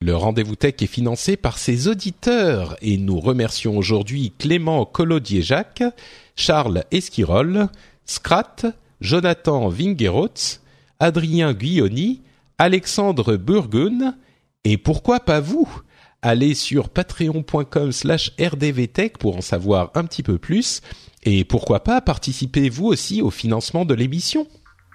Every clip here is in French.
Le rendez-vous tech est financé par ses auditeurs et nous remercions aujourd'hui Clément Collodier-Jacques, Charles Esquirol, Scrat, Jonathan Vingerotz, Adrien Guyoni, Alexandre Burgun et pourquoi pas vous? Allez sur patreon.com slash rdvtech pour en savoir un petit peu plus et pourquoi pas participer vous aussi au financement de l'émission.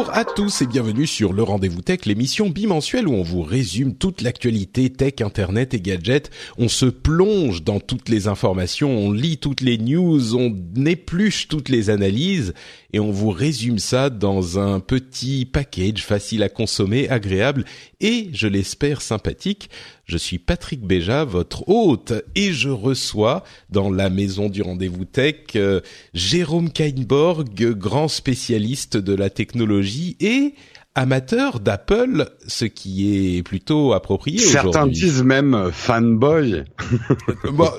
Bonjour à tous et bienvenue sur le Rendez-vous Tech, l'émission bimensuelle où on vous résume toute l'actualité tech, internet et gadgets. On se plonge dans toutes les informations, on lit toutes les news, on épluche toutes les analyses et on vous résume ça dans un petit package facile à consommer, agréable et, je l'espère, sympathique. Je suis Patrick Béja, votre hôte, et je reçois dans la maison du rendez-vous tech euh, Jérôme Kainborg, grand spécialiste de la technologie et amateur d'Apple, ce qui est plutôt approprié aujourd'hui. Certains disent même fanboy. bon,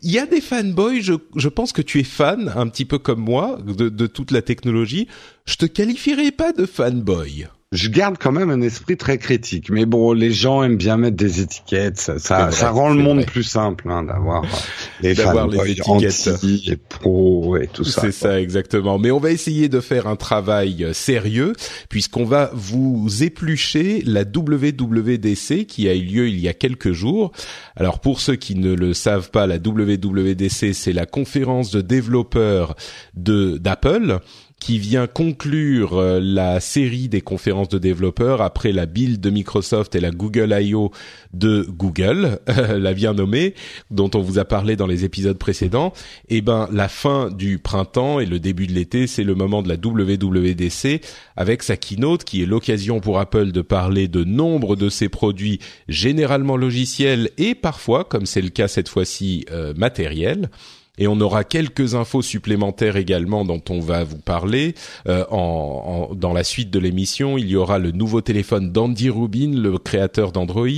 il y a des fanboys. Je, je, pense que tu es fan, un petit peu comme moi, de, de toute la technologie. Je te qualifierais pas de fanboy je garde quand même un esprit très critique. Mais bon, les gens aiment bien mettre des étiquettes. Ça, ça, ça rend le monde vrai. plus simple hein, d'avoir les, les étiquettes anti et pro et tout ça. C'est ça exactement. Mais on va essayer de faire un travail euh, sérieux puisqu'on va vous éplucher la WWDC qui a eu lieu il y a quelques jours. Alors pour ceux qui ne le savent pas, la WWDC c'est la conférence de développeurs de d'Apple qui vient conclure euh, la série des conférences de développeurs après la build de Microsoft et la Google I.O. de Google, la bien nommée, dont on vous a parlé dans les épisodes précédents. Et eh ben, la fin du printemps et le début de l'été, c'est le moment de la WWDC avec sa keynote qui est l'occasion pour Apple de parler de nombre de ses produits généralement logiciels et parfois, comme c'est le cas cette fois-ci, euh, matériels et on aura quelques infos supplémentaires également dont on va vous parler euh, dans la suite de l'émission. Il y aura le nouveau téléphone d'Andy Rubin, le créateur d'Android,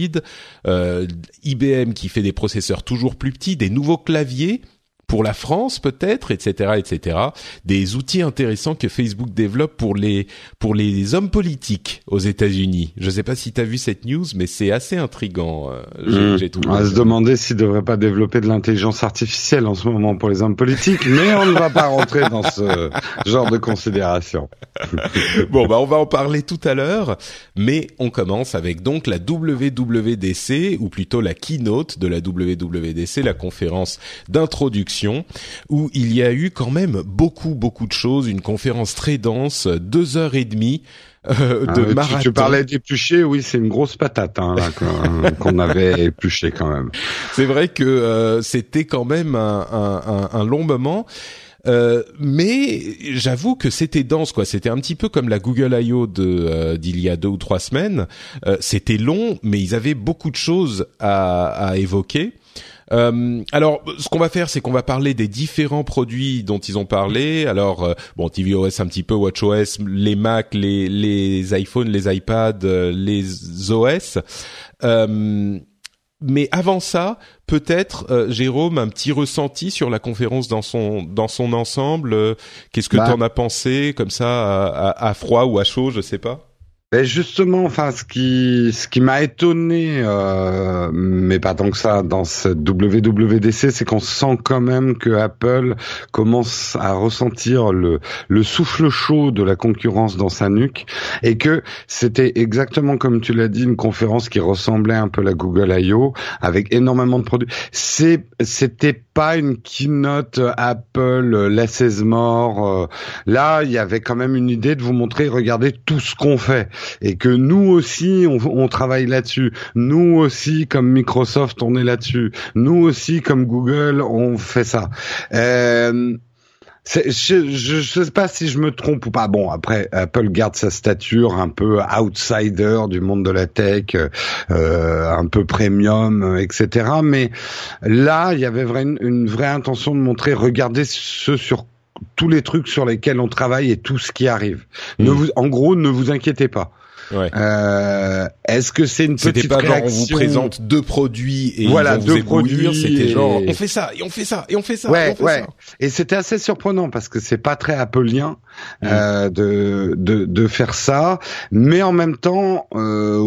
euh, IBM qui fait des processeurs toujours plus petits, des nouveaux claviers pour la France peut-être, etc., etc. Des outils intéressants que Facebook développe pour les pour les hommes politiques aux États-Unis. Je ne sais pas si tu as vu cette news, mais c'est assez intrigant. Euh, mmh. On va se demander s'ils devraient pas développer de l'intelligence artificielle en ce moment pour les hommes politiques, mais on ne va pas rentrer dans ce genre de considération. bon, bah on va en parler tout à l'heure, mais on commence avec donc la WWDC ou plutôt la keynote de la WWDC, la conférence d'introduction où il y a eu quand même beaucoup beaucoup de choses, une conférence très dense, deux heures et demie. Euh, de ah, marathon. Tu, tu parlais d'éplucher, oui, c'est une grosse patate hein, qu'on avait épluché quand même. C'est vrai que euh, c'était quand même un, un, un, long moment. Euh, mais j'avoue que c'était dense quoi. C'était un petit peu comme la Google I.O. de euh, d'il y a deux ou trois semaines. Euh, c'était long, mais ils avaient beaucoup de choses à, à évoquer. Euh, alors, ce qu'on va faire, c'est qu'on va parler des différents produits dont ils ont parlé. Alors, euh, bon, tvOS un petit peu, WatchOS, les Mac, les, les iPhones, les iPads, euh, les OS. Euh, mais avant ça, peut-être Jérôme, un petit ressenti sur la conférence dans son dans son ensemble. Qu'est-ce que bah, tu en as pensé, comme ça, à, à, à froid ou à chaud, je sais pas. Ben justement, enfin, ce qui ce qui m'a étonné, euh, mais pas tant que ça, dans cette WWDC, c'est qu'on sent quand même que Apple commence à ressentir le le souffle chaud de la concurrence dans sa nuque, et que c'était exactement comme tu l'as dit, une conférence qui ressemblait un peu à la Google I.O. avec énormément de produits. C'est c'était pas une keynote Apple laissez mort. Euh, là, il y avait quand même une idée de vous montrer, regardez tout ce qu'on fait et que nous aussi on, travaille là-dessus. Nous aussi comme Microsoft on est là-dessus. Nous aussi comme Google on fait ça. Euh, je ne sais pas si je me trompe ou pas. Bon, après, Apple garde sa stature un peu outsider du monde de la tech, euh, un peu premium, etc. Mais là, il y avait une, une vraie intention de montrer, regardez ce sur tous les trucs sur lesquels on travaille et tout ce qui arrive. Ne mm. vous, en gros, ne vous inquiétez pas. Ouais. Euh, Est-ce que c'est une petite pas réaction genre on vous présente deux produits et voilà ils vont deux produits. C'était genre on fait ça et on fait ça et on fait ça. Ouais, et fait ouais. Et c'était assez surprenant parce que c'est pas très appelien mm. euh, de, de de faire ça, mais en même temps, euh,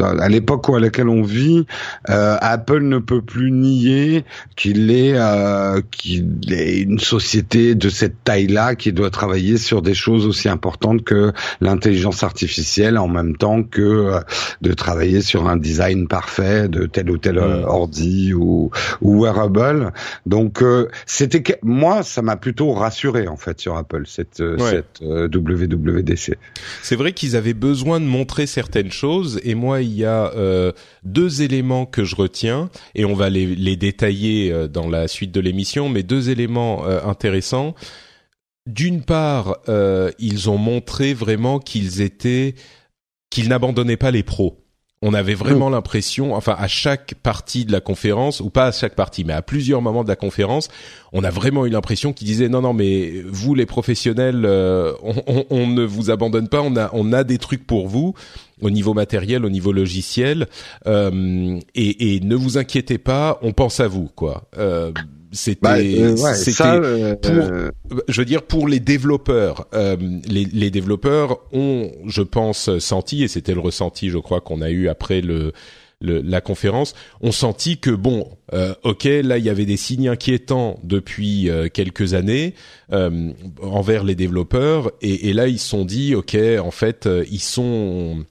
à l'époque à laquelle on vit, Apple ne peut plus nier qu'il est qu'il est une société de cette taille-là qui doit travailler sur des choses aussi importantes que l'intelligence artificielle en même temps que euh, de travailler sur un design parfait de tel ou tel euh, ordi ou, ou wearable. Donc euh, c'était moi ça m'a plutôt rassuré en fait sur Apple cette cette WWDC. C'est vrai qu'ils avaient besoin de montrer certaines choses et moi il y a deux éléments que je retiens et on va les, les détailler dans la suite de l'émission mais deux éléments intéressants d'une part, euh, ils ont montré vraiment qu'ils étaient, qu'ils n'abandonnaient pas les pros. On avait vraiment l'impression, enfin à chaque partie de la conférence, ou pas à chaque partie, mais à plusieurs moments de la conférence, on a vraiment eu l'impression qu'ils disaient non non mais vous les professionnels, euh, on, ne vous abandonne pas, on a on a des trucs pour vous au niveau matériel, au niveau logiciel, euh, et, et, ne vous inquiétez pas, on pense à vous quoi. C'était bah, euh, pour euh, je veux dire pour les développeurs euh, les, les, développeurs ont je pense senti et c'était le ressenti je crois qu'on a eu après le, le, la conférence ont senti que bon ok là il y avait des signes inquiétants depuis quelques années envers les développeurs et, et, là ils se sont dit ok en fait ils sont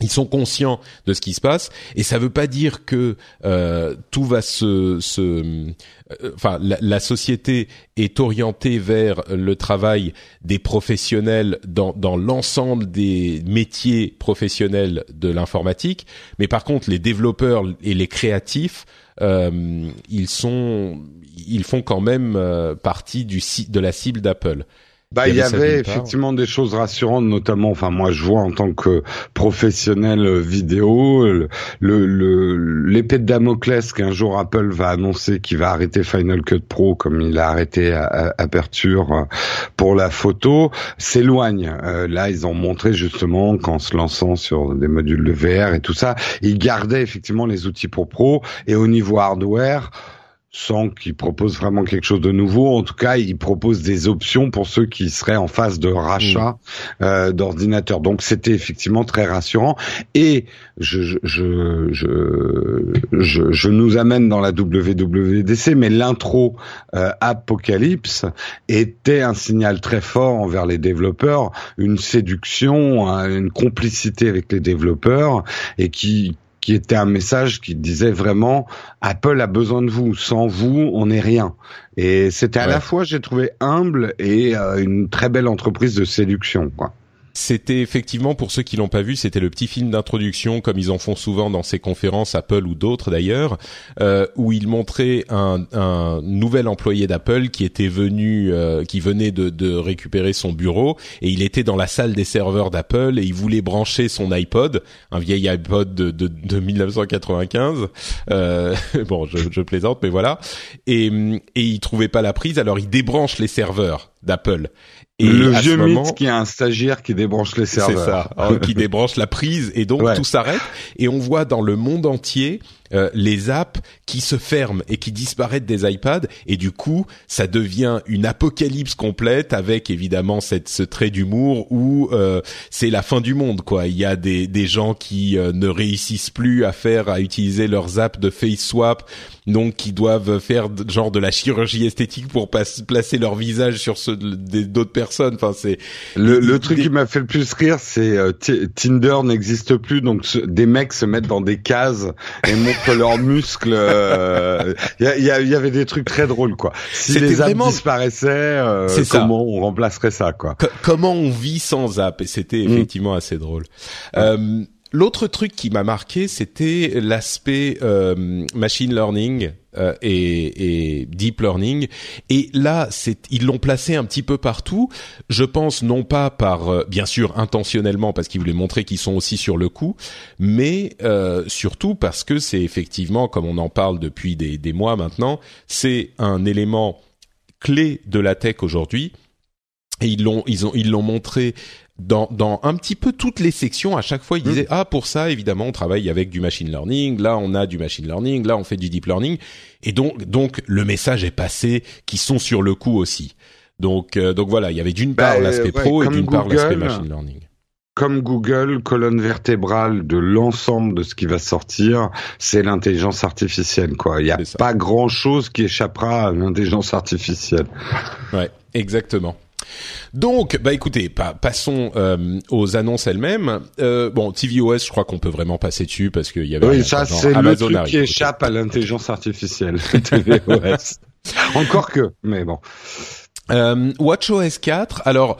ils sont conscients de ce qui se passe. Et ça veut pas dire que euh, tout va se, se euh, enfin la, la, société est orientée vers le travail des professionnels dans, dans l'ensemble des métiers professionnels de l'informatique. Mais par contre les développeurs et les créatifs euh, ils sont ils font quand même euh, partie du de la cible d'Apple bah, il y avait, effectivement des choses rassurantes, notamment, enfin moi je vois en tant que professionnel vidéo, le l'épée de Damoclès qu'un jour Apple va annoncer qu'il va arrêter Final Cut Pro comme il a arrêté Aperture pour la photo s'éloigne. Euh, là, ils ont montré justement qu'en se lançant sur des modules de VR et tout ça, ils gardaient effectivement les outils pour pro et au niveau hardware sans qu'il propose vraiment quelque chose de nouveau. En tout cas, il propose des options pour ceux qui seraient en phase de rachat mm. euh, d'ordinateurs. Donc, c'était effectivement très rassurant. Et je, je, je, je, je, nous amène dans la WWDC, mais l'intro euh, Apocalypse était un signal très fort envers les développeurs, une séduction, une complicité avec les développeurs, et qui qui était un message qui disait vraiment Apple a besoin de vous, sans vous on n'est rien. Et c'était à la fois j'ai trouvé humble et euh, une très belle entreprise de séduction quoi. C'était effectivement pour ceux qui l'ont pas vu, c'était le petit film d'introduction comme ils en font souvent dans ces conférences Apple ou d'autres d'ailleurs, euh, où ils montraient un, un nouvel employé d'Apple qui était venu, euh, qui venait de, de, récupérer son bureau et il était dans la salle des serveurs d'Apple et il voulait brancher son iPod, un vieil iPod de, de, de 1995. Euh, bon, je, je, plaisante, mais voilà. Et, et il trouvait pas la prise, alors il débranche les serveurs d'Apple. Et le vieux mythe qui a un stagiaire qui débranche les serveurs. C'est ça, hein, qui débranche la prise et donc tout s'arrête. Et on voit dans le monde entier euh, les apps qui se ferment et qui disparaissent des iPads et du coup ça devient une apocalypse complète avec évidemment cette ce trait d'humour où euh, c'est la fin du monde quoi. Il y a des des gens qui euh, ne réussissent plus à faire à utiliser leurs apps de face swap donc qui doivent faire genre de la chirurgie esthétique pour placer leur visage sur ceux d'autres personnes. Enfin, c'est le, le truc qui m'a fait le plus rire, c'est euh, Tinder n'existe plus, donc des mecs se mettent dans des cases et montrent leurs muscles. Euh, il y, y, avait des trucs très drôles, quoi. Si les apps disparaissaient, euh, comment on remplacerait ça, quoi Comment on vit sans app Et c'était mm. effectivement assez drôle. Euh, L'autre truc qui m'a marqué, c'était l'aspect euh, machine learning euh, et, et, deep learning. Et là, ils l'ont placé un petit peu partout. Je pense non pas par euh, bien sûr intentionnellement parce qu'ils voulaient montrer qu'ils sont aussi sur le coup, mais euh, surtout parce que c'est effectivement, comme on en parle depuis des, des mois maintenant, c'est un élément clé de la tech aujourd'hui. Et ils l'ont, ils ont, ils l'ont montré dans, dans un petit peu toutes les sections, à chaque fois, il disait mm. ah pour ça évidemment on travaille avec du machine learning, là on a du machine learning, là on fait du deep learning, et donc donc le message est passé qui sont sur le coup aussi. Donc euh, donc voilà, il y avait d'une part bah, l'aspect pro et d'une part l'aspect machine learning. Comme Google, colonne vertébrale de l'ensemble de ce qui va sortir, c'est l'intelligence artificielle. Quoi, il n'y a pas grand chose qui échappera à l'intelligence artificielle. Ouais, exactement. Donc, bah écoutez, passons euh, aux annonces elles-mêmes. Euh, bon, tvOS, je crois qu'on peut vraiment passer dessus parce qu'il y avait. Oui, ça c'est le truc qui échappe à l'intelligence artificielle. tvOS. Encore que, mais bon. Euh, WatchOS 4. Alors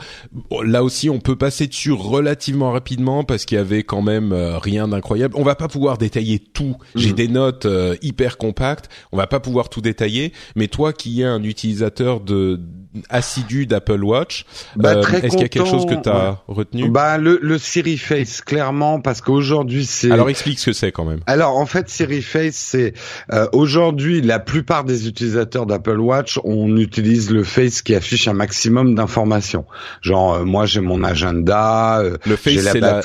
là aussi, on peut passer dessus relativement rapidement parce qu'il y avait quand même euh, rien d'incroyable. On va pas pouvoir détailler tout. J'ai mhm. des notes euh, hyper compactes. On va pas pouvoir tout détailler. Mais toi, qui es un utilisateur de assidu d'Apple Watch. Bah, euh, Est-ce qu'il y a quelque chose que tu as retenu? Bah le, le Siri Face clairement parce qu'aujourd'hui c'est. Alors explique ce que c'est quand même. Alors en fait Siri Face c'est euh, aujourd'hui la plupart des utilisateurs d'Apple Watch on utilise le Face qui affiche un maximum d'informations. Genre euh, moi j'ai mon agenda. le Face c'est la,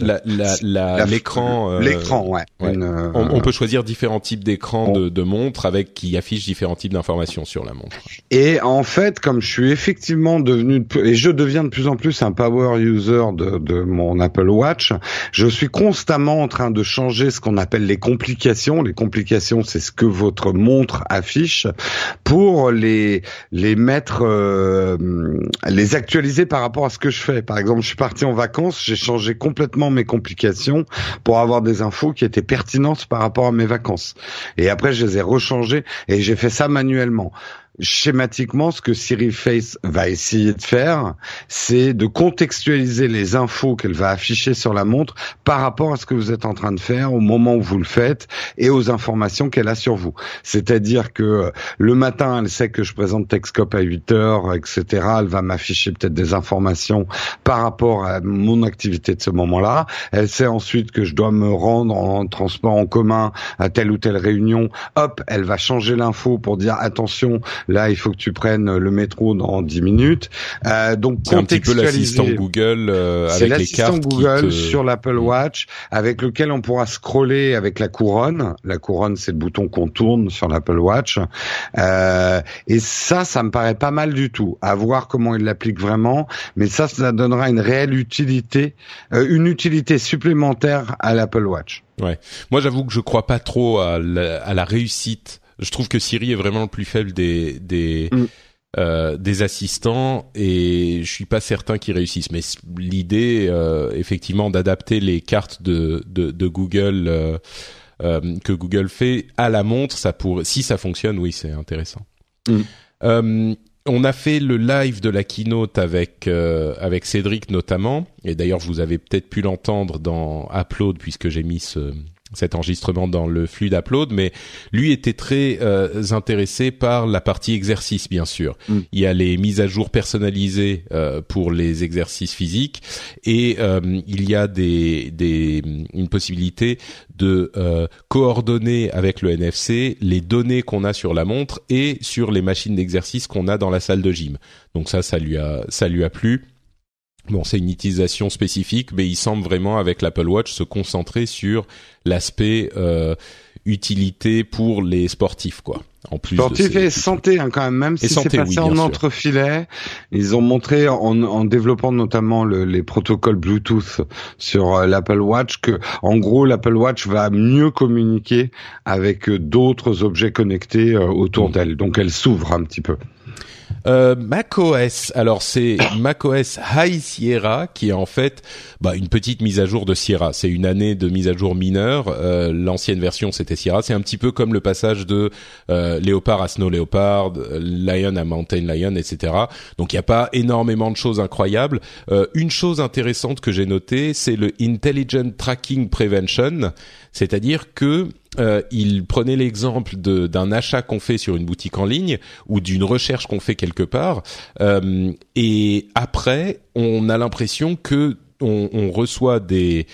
la, la, l'écran. L'écran ouais. on, peut choisir différents types d'écrans de, de montres avec qui affichent différents types d'informations sur la montre. Et en fait comme je suis effectivement devenu et je deviens de plus en plus un power user de, de mon Apple Watch, je suis constamment en train de changer ce qu'on appelle les complications. Les complications, c'est ce que votre montre affiche pour les les mettre, euh, les actualiser par rapport à ce que je fais. Par exemple, je suis parti en vacances, j'ai changé complètement mes complications pour avoir des infos qui étaient pertinentes par rapport à mes vacances. Et après, je les ai rechangées et j'ai fait ça manuellement schématiquement, ce que Siri Face va essayer de faire, c'est de contextualiser les infos qu'elle va afficher sur la montre par rapport à ce que vous êtes en train de faire au moment où vous le faites et aux informations qu'elle a sur vous. C'est-à-dire que euh, le matin, elle sait que je présente Texcop à 8 heures, etc. Elle va m'afficher peut-être des informations par rapport à mon activité de ce moment-là. Elle sait ensuite que je dois me rendre en transport en commun à telle ou telle réunion. Hop, elle va changer l'info pour dire attention, Là, il faut que tu prennes le métro dans 10 minutes. Euh, donc c'est un petit peu l'assistant Google euh, avec les cartes Google sur l'Apple mm. Watch avec lequel on pourra scroller avec la couronne. La couronne, c'est le bouton qu'on tourne sur l'Apple Watch. Euh, et ça, ça me paraît pas mal du tout. À voir comment il l'applique vraiment, mais ça, ça donnera une réelle utilité, euh, une utilité supplémentaire à l'Apple Watch. Ouais. Moi, j'avoue que je crois pas trop à à la réussite je trouve que Siri est vraiment le plus faible des des mm. euh, des assistants et je suis pas certain qu'ils réussissent. Mais l'idée, euh, effectivement, d'adapter les cartes de de, de Google euh, euh que Google fait à la montre, ça pour si ça fonctionne, oui, c'est intéressant. Mm. Euh, on a fait le live de la keynote avec avec Cédric notamment, et d'ailleurs vous avez peut-être pu l'entendre dans Upload puisque j'ai mis ce cet enregistrement dans le flux d'upload, mais lui était très euh, intéressé par la partie exercice, bien sûr. Mm. Il y a les mises à jour personnalisées euh, pour les exercices physiques et euh, il y a des, des, une possibilité de coordonner avec le NFC les données qu'on a sur la montre et sur les machines d'exercice qu'on a dans la salle de gym. Donc ça, ça lui a, ça lui a plu. Bon, c'est une utilisation spécifique, mais il semble vraiment avec l'Apple Watch se concentrer sur l'aspect euh, utilité pour les sportifs, quoi. En plus sportif et santé hein, quand même, même si c'est passé en entrefilet, ils ont montré en, en développant notamment le, les protocoles Bluetooth sur euh, l'Apple Watch que, en gros, l'Apple Watch va mieux communiquer avec euh, d'autres objets connectés euh, autour mm. d'elle, donc elle s'ouvre un petit peu. Euh, macOS, alors c'est macOS High Sierra qui est en fait bah, une petite mise à jour de Sierra. C'est une année de mise à jour mineure. Euh, L'ancienne version c'était Sierra. C'est un petit peu comme le passage de euh, Léopard à Snow Leopard, Lion à Mountain Lion, etc. Donc il n'y a pas énormément de choses incroyables. Euh, une chose intéressante que j'ai notée, c'est le Intelligent Tracking Prevention, c'est-à-dire que euh, l'exemple d'un achat qu'on fait sur une boutique en ligne ou d'une recherche qu'on fait quelque part, euh, et après, on a l'impression que on, reçoit des,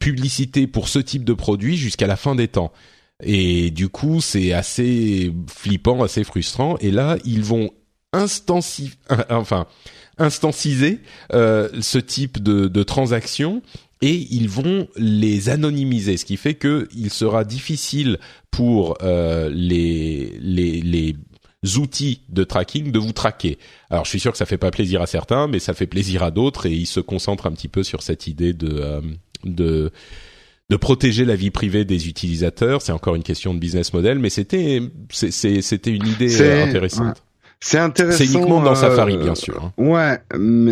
publicités pour ce type de produit jusqu'à la fin des temps. Et du coup, c'est assez flippant, assez frustrant. Et là, ils vont enfin instanciser euh, ce type de, de transaction et ils vont les anonymiser, ce qui fait que il sera difficile pour euh, les, les, les outils de tracking de vous traquer. Alors je suis sûr que ça fait pas plaisir à certains, mais ça fait plaisir à d'autres et ils se concentrent un petit peu sur cette idée de euh, de de protéger la vie privée des utilisateurs. C'est encore une question de business model, mais c'était c'était une idée intéressante. C'est intéressant. C'est uniquement dans Safari, bien sûr. Hein. Ouais,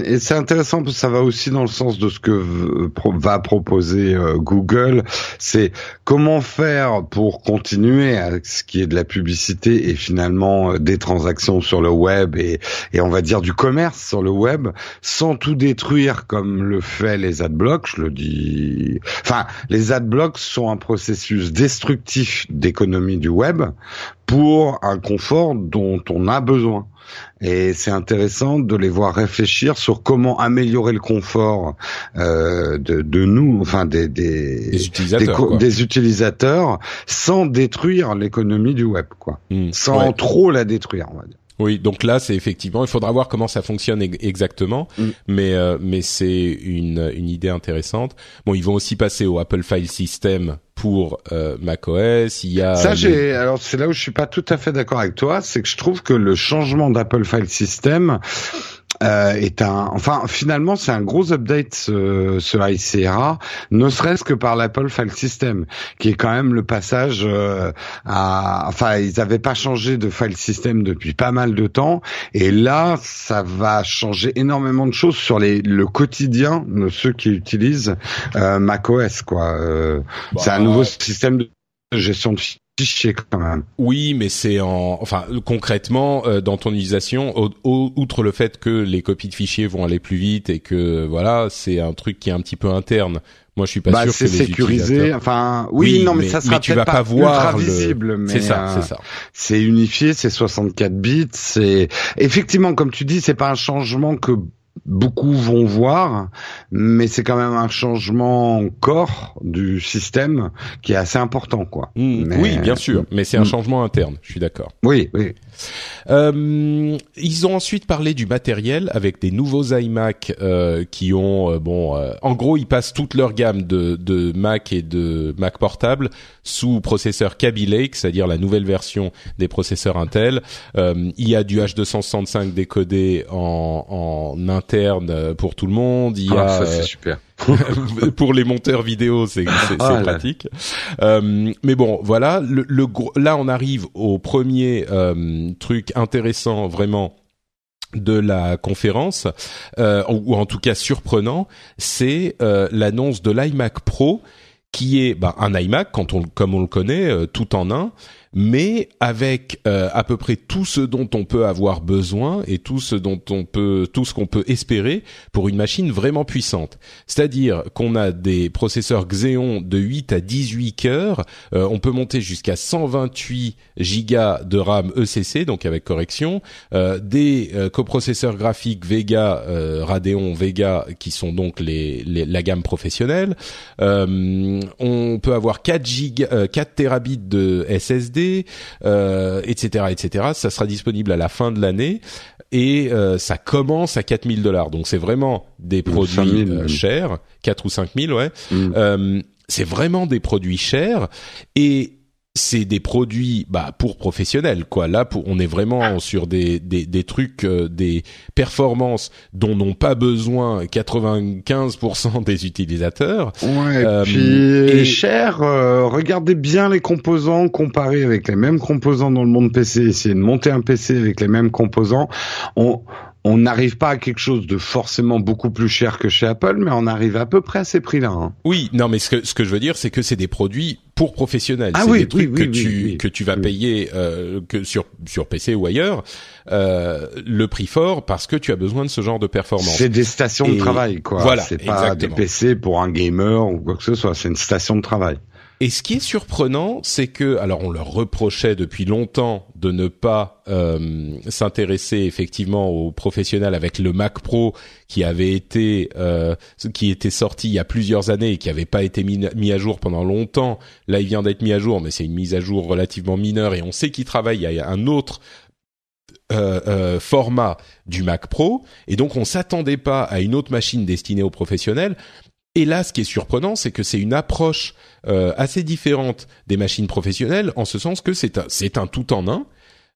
et c'est intéressant parce que ça va aussi dans le sens de ce que va proposer euh, Google. C'est comment faire pour continuer à ce qui est de la publicité et finalement euh, des transactions sur le web et, et on va dire du commerce sur le web sans tout détruire comme le fait les adblocks. Je le dis. Enfin, les adblocks sont un processus destructif d'économie du web pour un confort dont on a besoin. Et c'est intéressant de les voir réfléchir sur comment améliorer le confort euh, de, de, nous, enfin des, des, des utilisateurs, des, utilisateurs, sans détruire l'économie du web, quoi, hmm. sans trop la détruire, on va dire. Oui, donc là, c'est effectivement, il faudra voir comment ça fonctionne exactement, mm. mais euh, mais c'est une une idée intéressante. Bon, ils vont aussi passer au Apple File System pour euh, macOS. Il y a ça. J'ai alors c'est là où je suis pas tout à fait d'accord avec toi, c'est que je trouve que le changement d'Apple File System euh, est un, enfin finalement c'est un gros update ce, ce ICRA, ne serait-ce que par l'Apple File System, qui est quand même le passage euh, à, enfin ils n'avaient pas changé de file system depuis pas mal de temps, et là ça va changer énormément de choses sur les, le quotidien de ceux qui utilisent euh, macOS quoi. Euh, c'est un bah, nouveau système de gestion de quand même. Oui, mais c'est en, enfin concrètement euh, dans ton utilisation, outre le fait que les copies de fichiers vont aller plus vite et que voilà, c'est un truc qui est un petit peu interne. Moi, je suis pas bah, sûr que c'est sécurisé. Enfin, oui, non, mais, ça sera tu vas pas, voir visible. Le... C'est ça, c'est ça. C'est unifié, c'est 64 bits. C'est effectivement, comme tu dis, c'est pas un changement que beaucoup vont voir, mais c'est quand même un changement corps du système qui est assez important, quoi. Mmh. Oui, bien sûr, mais c'est un mmh. changement interne. Je suis d'accord. Oui, oui. Euh, ils ont ensuite parlé du matériel avec des nouveaux iMac euh, qui ont, euh, bon, euh, en gros, ils passent toute leur gamme de, de Mac et de Mac portable sous processeur Kaby Lake, c'est-à-dire la nouvelle version des processeurs Intel. il y a du H265 décodé en, en interne pour tout le monde. Il y ah, a, ça c'est super. pour les monteurs vidéo, c'est ah pratique. Euh, mais bon, voilà. Le, le, là, on arrive au premier euh, truc intéressant, vraiment de la conférence, euh, ou en tout cas surprenant, c'est euh, l'annonce de l'iMac Pro, qui est bah, un iMac quand on, comme on le connaît, euh, tout en un mais avec euh, à peu près tout ce dont on peut avoir besoin et tout ce dont on peut tout ce qu'on peut espérer pour une machine vraiment puissante. C'est-à-dire qu'on a des processeurs Xeon de 8 à 18 cœurs, euh, on peut monter jusqu'à 128 gigas de RAM ECC donc avec correction, euh, des coprocesseurs graphiques Vega Radeon Vega qui sont donc les, la gamme professionnelle. on peut avoir 4 giga 4 terabits de SSD Etc., etc. Ça sera disponible à la fin de l'année et ça commence à 4000 dollars. Donc c'est vraiment des produits chers, 4 ou 5000, ouais. Mm. c'est vraiment des produits chers et c'est des produits bah pour professionnels quoi. Là pour on est vraiment sur des des, des trucs euh, des performances dont n'ont pas besoin 95% des utilisateurs. Ouais euh, puis et cher euh, regardez bien les composants comparés avec les mêmes composants dans le monde PC essayez de monter un PC avec les mêmes composants. On on n'arrive pas à quelque chose de forcément beaucoup plus cher que chez Apple, mais on arrive à peu près à ces prix-là. Hein. Oui, non, mais ce que, ce que je veux dire, c'est que c'est des produits pour professionnels. Ah c'est oui, des trucs que tu que tu vas payer euh, que sur sur PC ou ailleurs euh, le prix fort parce que tu as besoin de ce genre de performance. C'est des stations de travail, quoi. Voilà, c'est pas des PC pour un gamer ou quoi que ce soit. C'est une station de travail. Et ce qui est surprenant, c'est que, alors on leur reprochait depuis longtemps de ne pas euh, s'intéresser effectivement aux professionnels avec le Mac Pro qui avait été euh, qui était sorti il y a plusieurs années et qui n'avait pas été mis, à jour pendant longtemps. Là, il vient d'être mis à jour, mais c'est une mise à jour relativement mineure et on sait qu'il travaille à un autre euh, format du Mac Pro et donc on s'attendait pas à une autre machine destinée aux professionnels et là, ce qui est surprenant, c'est que c'est une approche euh, assez différente des machines professionnelles, en ce sens que c'est un, c'est un tout en un,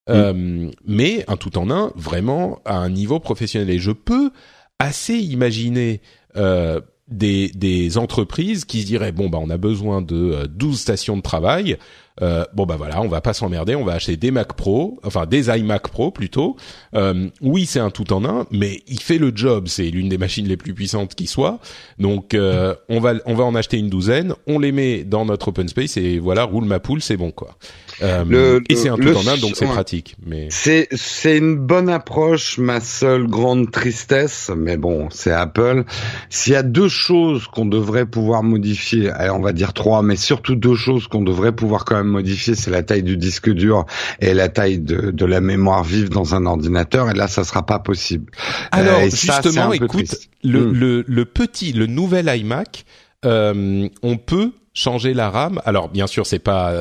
euh, mais un tout en un vraiment à un niveau professionnel. Et je peux assez imaginer euh, des, des entreprises qui se diraient bon bah on a besoin de 12 stations de travail euh, bon bah voilà, on va pas s'emmerder, on va acheter des Mac Pro, enfin des iMac Pro plutôt. Euh, oui, c'est un tout en un, mais il fait le job. C'est l'une des machines les plus puissantes qui soit. Donc euh, on va on va en acheter une douzaine, on les met dans notre open space et voilà, roule ma poule, c'est bon quoi. Euh, le, et c'est un tout en un, donc c'est pratique. Mais c'est c'est une bonne approche. Ma seule grande tristesse, mais bon, c'est Apple. S'il y a deux choses qu'on devrait pouvoir modifier, on va dire trois, mais surtout deux choses qu'on devrait pouvoir quand même modifier, c'est la taille du disque dur et la taille de, de la mémoire vive dans un ordinateur. Et là, ça sera pas possible. Alors justement, écoute, le, hmm. le, le petit, le nouvel iMac, euh, on peut changer la RAM. Alors bien sûr, c'est pas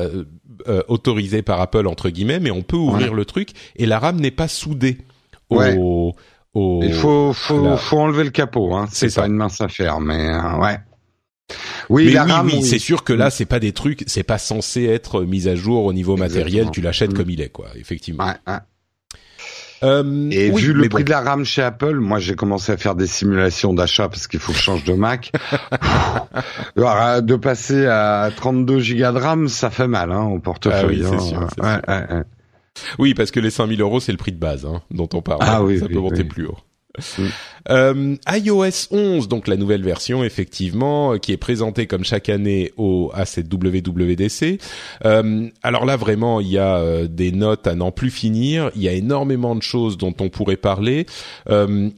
euh, autorisé par Apple entre guillemets, mais on peut ouvrir le truc et la RAM n'est pas soudée au, au, Il faut faut, faut enlever le capot. Hein. C'est pas une mince affaire, mais euh, ouais. Oui, mais oui, oui, c'est sûr que là, c'est pas des trucs, c'est pas censé être mis à jour au niveau matériel. Tu l'achètes mm. comme il est, quoi. Effectivement. Ouais, ouais. Euh, et vu le prix de la RAM chez Apple, moi j'ai commencé à faire des simulations d'achat parce qu'il faut que je change de Mac. de passer à 32 Go de RAM, ça fait mal hein, au portefeuille. Ah oui, hein. oui, parce que les 5000 euros, c'est le prix de base hein, dont on parle. Ah, oui, ça peut monter plus haut. Mm. Euh, iOS 11, donc la nouvelle version effectivement, euh, qui est présentée comme chaque année au à cette WWDC. Euh, alors là vraiment, il y a des notes à n'en plus finir. Il y a énormément de choses dont on pourrait parler.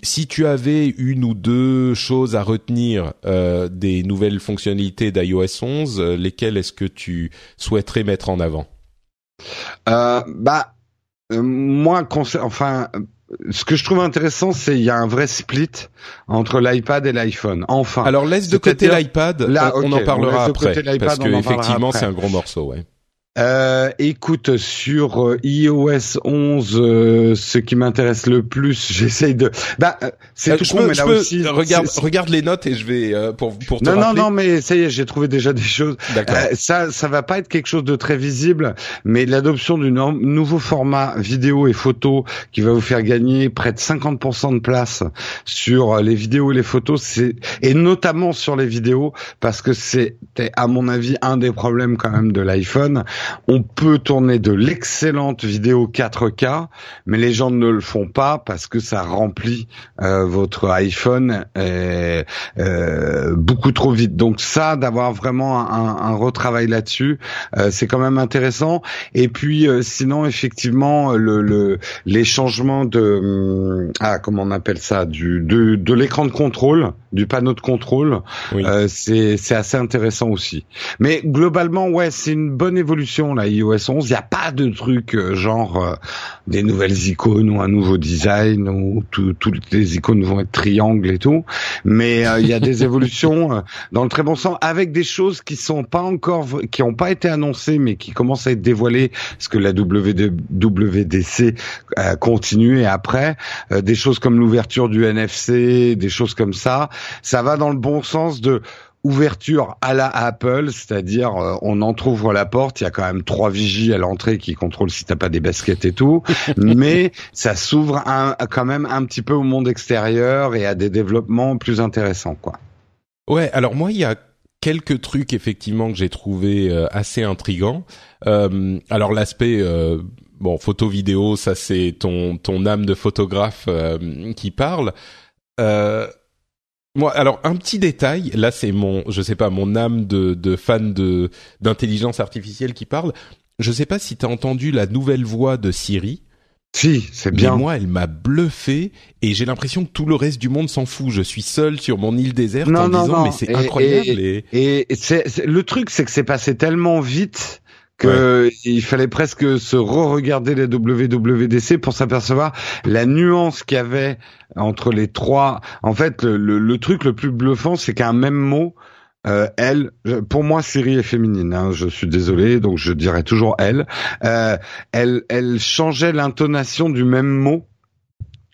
Si tu avais une ou deux choses à retenir des nouvelles fonctionnalités d'iOS 11, lesquelles est-ce que tu souhaiterais mettre en avant? Bah moi, enfin ce que je trouve intéressant, c'est il y a un vrai split entre l'iPad et l'iPhone. Enfin. Alors laisse de côté l'iPad, on, en parlera après, parce que effectivement c'est un gros morceau, ouais. Euh, écoute, sur euh, iOS 11, euh, ce qui m'intéresse le plus, j'essaye de. Bah, euh, c'est tout con, mais là aussi. Regarde, regarde les notes et je vais pour pour te Non, rappeler. non, non, mais ça y est, j'ai trouvé déjà des choses. ça, ça va pas être quelque chose de très visible, mais l'adoption du nouveau format vidéo et photo qui va vous faire gagner près de 50% de place sur les vidéos et les photos, c'est et notamment sur les vidéos parce que c'est à mon avis un des problèmes quand même de l'iPhone on peut tourner de l'excellente vidéo 4K, mais les gens ne le font pas parce que ça remplit euh, votre iPhone euh, euh, beaucoup trop vite. Donc ça, d'avoir vraiment un, retravail là-dessus, c'est quand même intéressant. Et puis sinon, effectivement, le, les changements de hum, ah comment on appelle ça du de, de l'écran de contrôle, du panneau de contrôle, c'est c'est assez intéressant aussi. Mais globalement, ouais, c'est une bonne évolution la iOS 11, il n'y a pas de truc euh, genre euh, des nouvelles icônes ou un nouveau design ou toutes les icônes vont être triangles et tout, mais il y a des évolutions dans le très bon sens avec des choses qui sont pas encore, qui n'ont pas été annoncées mais qui commencent à être dévoilées parce que la WWDC a continué après, des choses comme l'ouverture du NFC, des choses comme ça, ça va dans le bon sens de ouverture à la Apple, c'est-à-dire euh, on entrouvre la porte, il y a quand même trois vigies à l'entrée qui contrôlent si t'as pas des baskets et tout, mais ça s'ouvre quand même un petit peu au monde extérieur et à des développements plus intéressants, quoi. Ouais, alors moi il y a quelques trucs effectivement que j'ai trouvé euh, assez intrigants. Euh, alors l'aspect bon photo vidéo, ça c'est ton ton âme de photographe qui parle. Euh, moi, alors un petit détail, là c'est mon, je sais pas, mon âme de, de fan de d'intelligence artificielle qui parle. Je sais pas si t'as entendu la nouvelle voix de Siri. Si, c'est bien. Mais moi, elle m'a bluffé et j'ai l'impression que tout le reste du monde s'en fout. Je suis seul sur mon île déserte en disant mais c'est incroyable. Et, et... c'est, le truc, c'est que c'est passé tellement vite que il fallait presque se re-regarder les WWDC pour s'apercevoir la nuance qu'il y avait entre les trois. En fait, le, le, truc le plus bluffant, c'est qu'un même mot, euh, elle, pour moi, Siri est féminine. Hein, je suis désolé, donc je dirais toujours elle. Euh, elle, elle changeait l'intonation du même mot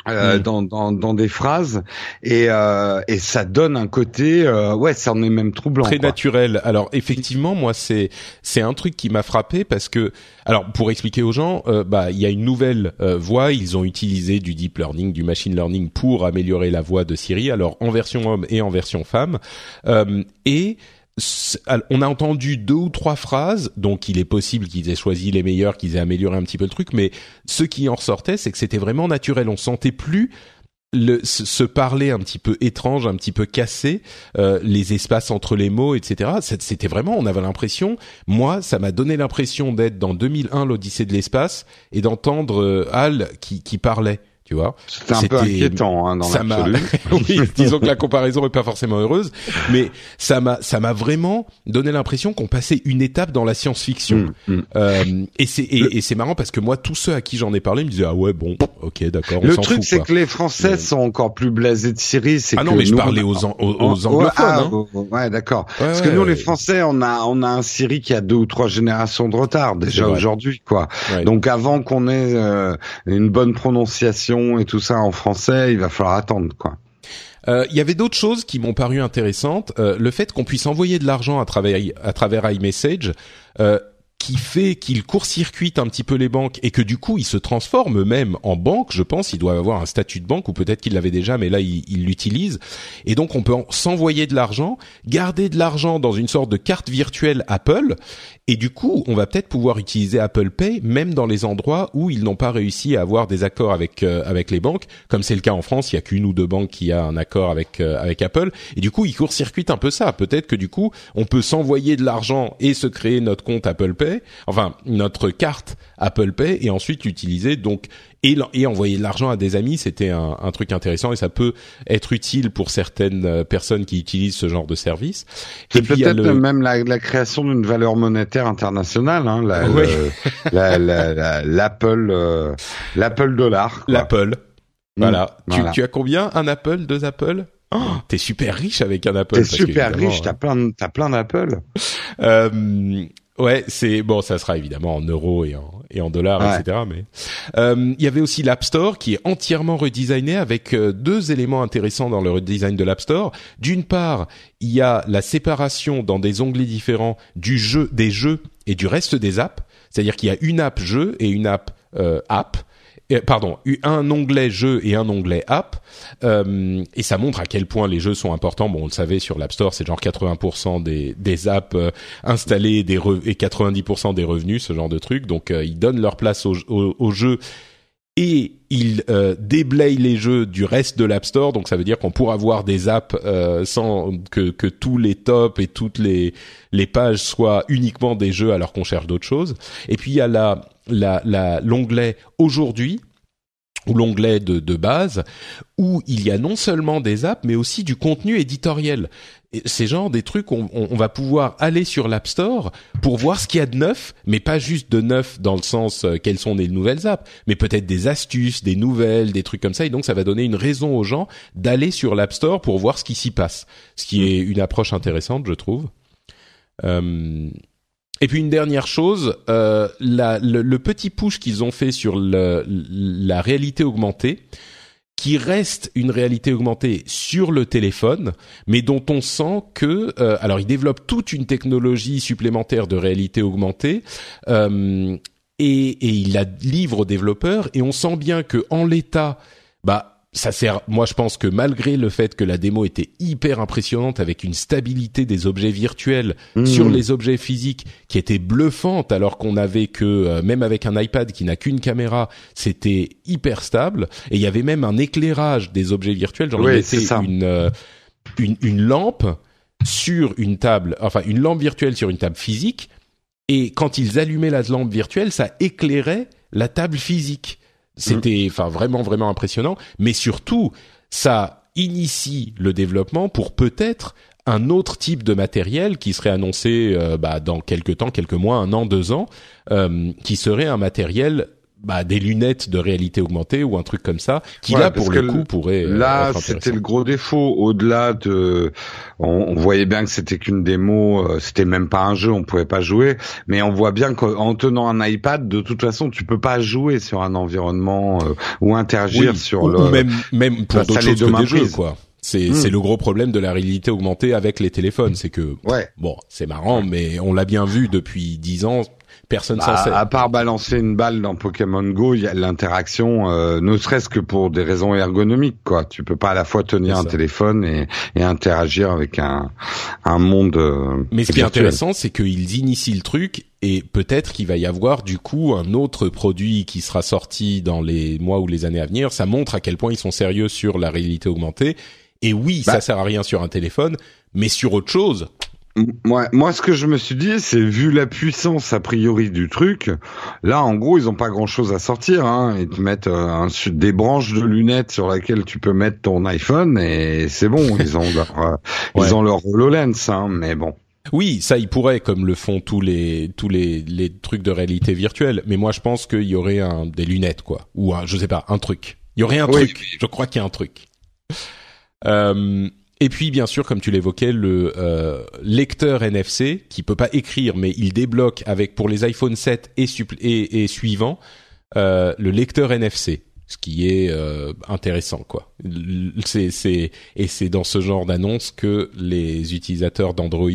euh, mm. dans, dans, dans, des phrases. Et, euh, et ça donne un côté euh, ouais ça en est même troublant très naturel. Alors effectivement moi c'est c'est un truc qui m'a frappé parce que alors pour expliquer aux gens euh, bah il y a une nouvelle euh, voix ils ont utilisé du deep learning du machine learning pour améliorer la voix de Siri alors en version homme et en version femme. Et on a entendu deux ou trois phrases, donc il est possible qu'ils aient choisi les meilleures, qu'ils aient amélioré un petit peu le truc, mais ce qui en ressortait, c'est que c'était vraiment naturel. On sentait plus le, se parler un petit peu étrange, un petit peu cassé, euh, les espaces entre les mots, etc. C'était vraiment, on avait l'impression, moi, ça m'a donné l'impression d'être dans 2001, l'Odyssée de l'espace, et d'entendre euh, Hal qui, qui parlait tu vois. C'était un peu inquiétant hein, dans l'absolu. oui, disons que la comparaison est pas forcément heureuse, mais ça m'a ça m'a vraiment donné l'impression qu'on passait une étape dans la science-fiction. Mm, mm. Euh, et c'est et, c'est marrant parce que moi tous ceux à qui j'en ai parlé me disaient ah ouais bon ok d'accord. Le truc c'est que les Français sont encore plus blasés de Syrie. C'est ah non mais je parlais aux, aux, anglophones. Ah, hein. Ouais d'accord. parce que nous les Français on a on a un Syrie qui a deux ou trois générations de retard déjà aujourd'hui quoi. Donc avant qu'on ait euh, une bonne prononciation et tout ça en français, il va falloir attendre quoi. Euh, il y avait d'autres choses qui m'ont paru intéressantes. Euh, le fait qu'on puisse envoyer de l'argent à travers à travers iMessage, euh, qui fait qu'il court-circuite un petit peu les banques et que du coup il se transforme eux-mêmes en banque, je pense, il doit avoir un statut de banque ou peut-être qu'il l'avait déjà, mais là il l'utilise. Et donc on peut s'envoyer de l'argent, garder de l'argent dans une sorte de carte virtuelle Apple et du coup, on va peut-être pouvoir utiliser Apple Pay même dans les endroits où ils n'ont pas réussi à avoir des accords avec euh, avec les banques, comme c'est le cas en France. Il y a qu'une ou deux banques qui a un accord avec euh, avec Apple. Et du coup, ils court-circuitent un peu ça. Peut-être que du coup, on peut s'envoyer de l'argent et se créer notre compte Apple Pay, enfin notre carte Apple Pay, et ensuite l'utiliser. Donc et, et envoyer de l'argent à des amis, c'était un, un, truc intéressant et ça peut être utile pour certaines euh, personnes qui utilisent ce genre de service. Et peut-être même la, la création d'une valeur monétaire internationale, hein, l'Apple, euh, l'Apple dollar. L'Apple. Voilà. Mm, tu, tu, as combien Un Apple Deux Apple? Oh, T'es super riche avec un Apple. T'es super riche, t'as plein, t'as plein d'Apple. Euh, Ouais, c'est bon, ça sera évidemment en euros et en, et en dollars, etc. Mais euh, il y avait aussi l'App Store qui est entièrement redesigné avec euh, deux éléments intéressants dans le redesign de l'App Store. D'une part, il y a la séparation dans des onglets différents du jeu, des jeux et du reste des apps. C'est-à-dire qu'il y a une app jeu et une app euh, app pardon, un onglet jeu et un onglet app, euh, et ça montre à quel point les jeux sont importants. Bon, on le savait sur l'App Store, c'est genre 80% des, des apps euh, installées des et 90% des revenus, ce genre de truc. Donc, euh, ils donnent leur place aux au, au jeux et ils euh, déblayent les jeux du reste de l'App Store. Donc, ça veut dire qu'on pourra voir des apps sans que, tous les tops et toutes les pages soient uniquement des jeux alors qu'on cherche d'autres choses. Et puis il y a l'onglet aujourd'hui ou l'onglet de, de, base où il y a non seulement des apps mais aussi du contenu éditoriel c'est genre des trucs on, on, va pouvoir aller sur l'App Store pour voir ce qu'il y a de neuf, mais pas juste de neuf dans le sens euh, quelles sont les nouvelles apps, mais peut-être des astuces, des nouvelles, des trucs comme ça. Et donc ça va donner une raison aux gens d'aller sur l'App Store pour voir ce qui s'y passe, ce qui est une approche intéressante, je trouve. Euh, et puis une dernière chose, euh, le, petit push qu'ils ont fait sur la réalité augmentée qui reste une réalité augmentée sur le téléphone, mais dont on sent que, euh, alors il développe toute une technologie supplémentaire de réalité augmentée. Euh, et, et, il la livre aux développeurs et on sent bien que en l'état, bah ça sert. Moi, je pense que malgré le fait que la démo était hyper impressionnante avec une stabilité des objets virtuels mmh. sur les objets physiques qui était bluffante, alors qu'on avait que euh, même avec un iPad qui n'a qu'une caméra, c'était hyper stable. Et il y avait même un éclairage des objets virtuels. Genre, oui, une, euh, une une lampe sur une table, enfin une lampe virtuelle sur une table physique. Et quand ils allumaient la lampe virtuelle, ça éclairait la table physique. C'était enfin vraiment vraiment impressionnant, mais surtout ça initie le développement pour peut-être un autre type de matériel qui serait annoncé euh, bah, dans quelques temps, quelques mois, un an, deux ans, euh, qui serait un matériel bah, des lunettes de réalité augmentée ou un truc comme ça, qui là pour le coup pourrait. Euh, là, c'était le gros défaut. Au-delà de, on, voyait bien que c'était qu'une démo, euh, c'était même pas un jeu, on pouvait pas jouer. Mais on voit bien qu'en tenant un iPad, de toute façon, tu peux pas jouer sur un environnement euh, ou interagir sur le. Ou même même pour d'autres choses que des jeux, quoi. C'est c'est le gros problème de la réalité augmentée avec les téléphones, c'est que ouais. bon, c'est marrant, mais on l'a bien vu depuis dix ans personne bah, À part balancer une balle dans Pokémon Go, il y a l'interaction, euh, ne serait-ce que pour des raisons ergonomiques, quoi. Tu peux pas à la fois tenir un téléphone et, et, interagir avec un, un monde. Euh, Mais ce qui est intéressant, c'est qu'ils initient le truc et peut-être qu'il va y avoir du coup un autre produit qui sera sorti dans les mois ou les années à venir. Ça montre à quel point ils sont sérieux sur la réalité augmentée. Et oui, ça bah sert à rien sur un téléphone, mais sur autre chose, moi, moi, ce que je me suis dit, c'est vu la puissance a priori du truc, là, en gros, ils ont pas grand-chose à sortir. Hein. Ils te mettent euh, un, des branches de lunettes sur lesquelles tu peux mettre ton iPhone et c'est bon. Ils ont leur, euh, ils ont leur HoloLens, hein, mais bon. Oui, ça, ils pourraient, comme le font tous les tous les, les trucs de réalité virtuelle. Mais moi, je pense qu'il y aurait un, des lunettes, quoi, ou un, je sais pas, un truc. Il y aurait un truc. Je crois qu'il y a un truc. Euh, et puis bien sûr, comme tu l'évoquais, le euh, lecteur NFC qui peut pas écrire, mais il débloque avec pour les iPhone 7 et, suivants euh, le lecteur NFC, ce qui est euh, intéressant quoi. C'est et c'est dans ce genre d'annonce que les utilisateurs d'Android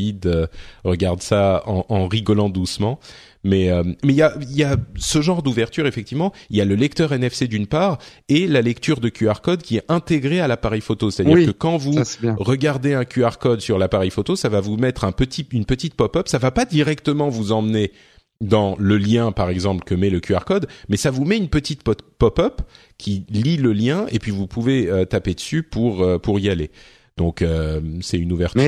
regardent ça en rigolant doucement mais euh, mais il y a il y a ce genre d'ouverture effectivement. Il y a le lecteur NFC d'une part et la lecture de QR code qui est intégrée à l'appareil photo. C'est-à-dire que quand vous regardez un QR code sur l'appareil photo, ça va vous mettre un petit une petite pop-up. Ça va pas directement vous emmener dans le lien par exemple que met le QR code, mais ça vous met une petite pop-up qui lit le lien et puis vous pouvez euh, taper dessus pour euh, pour y aller. Donc c'est une ouverture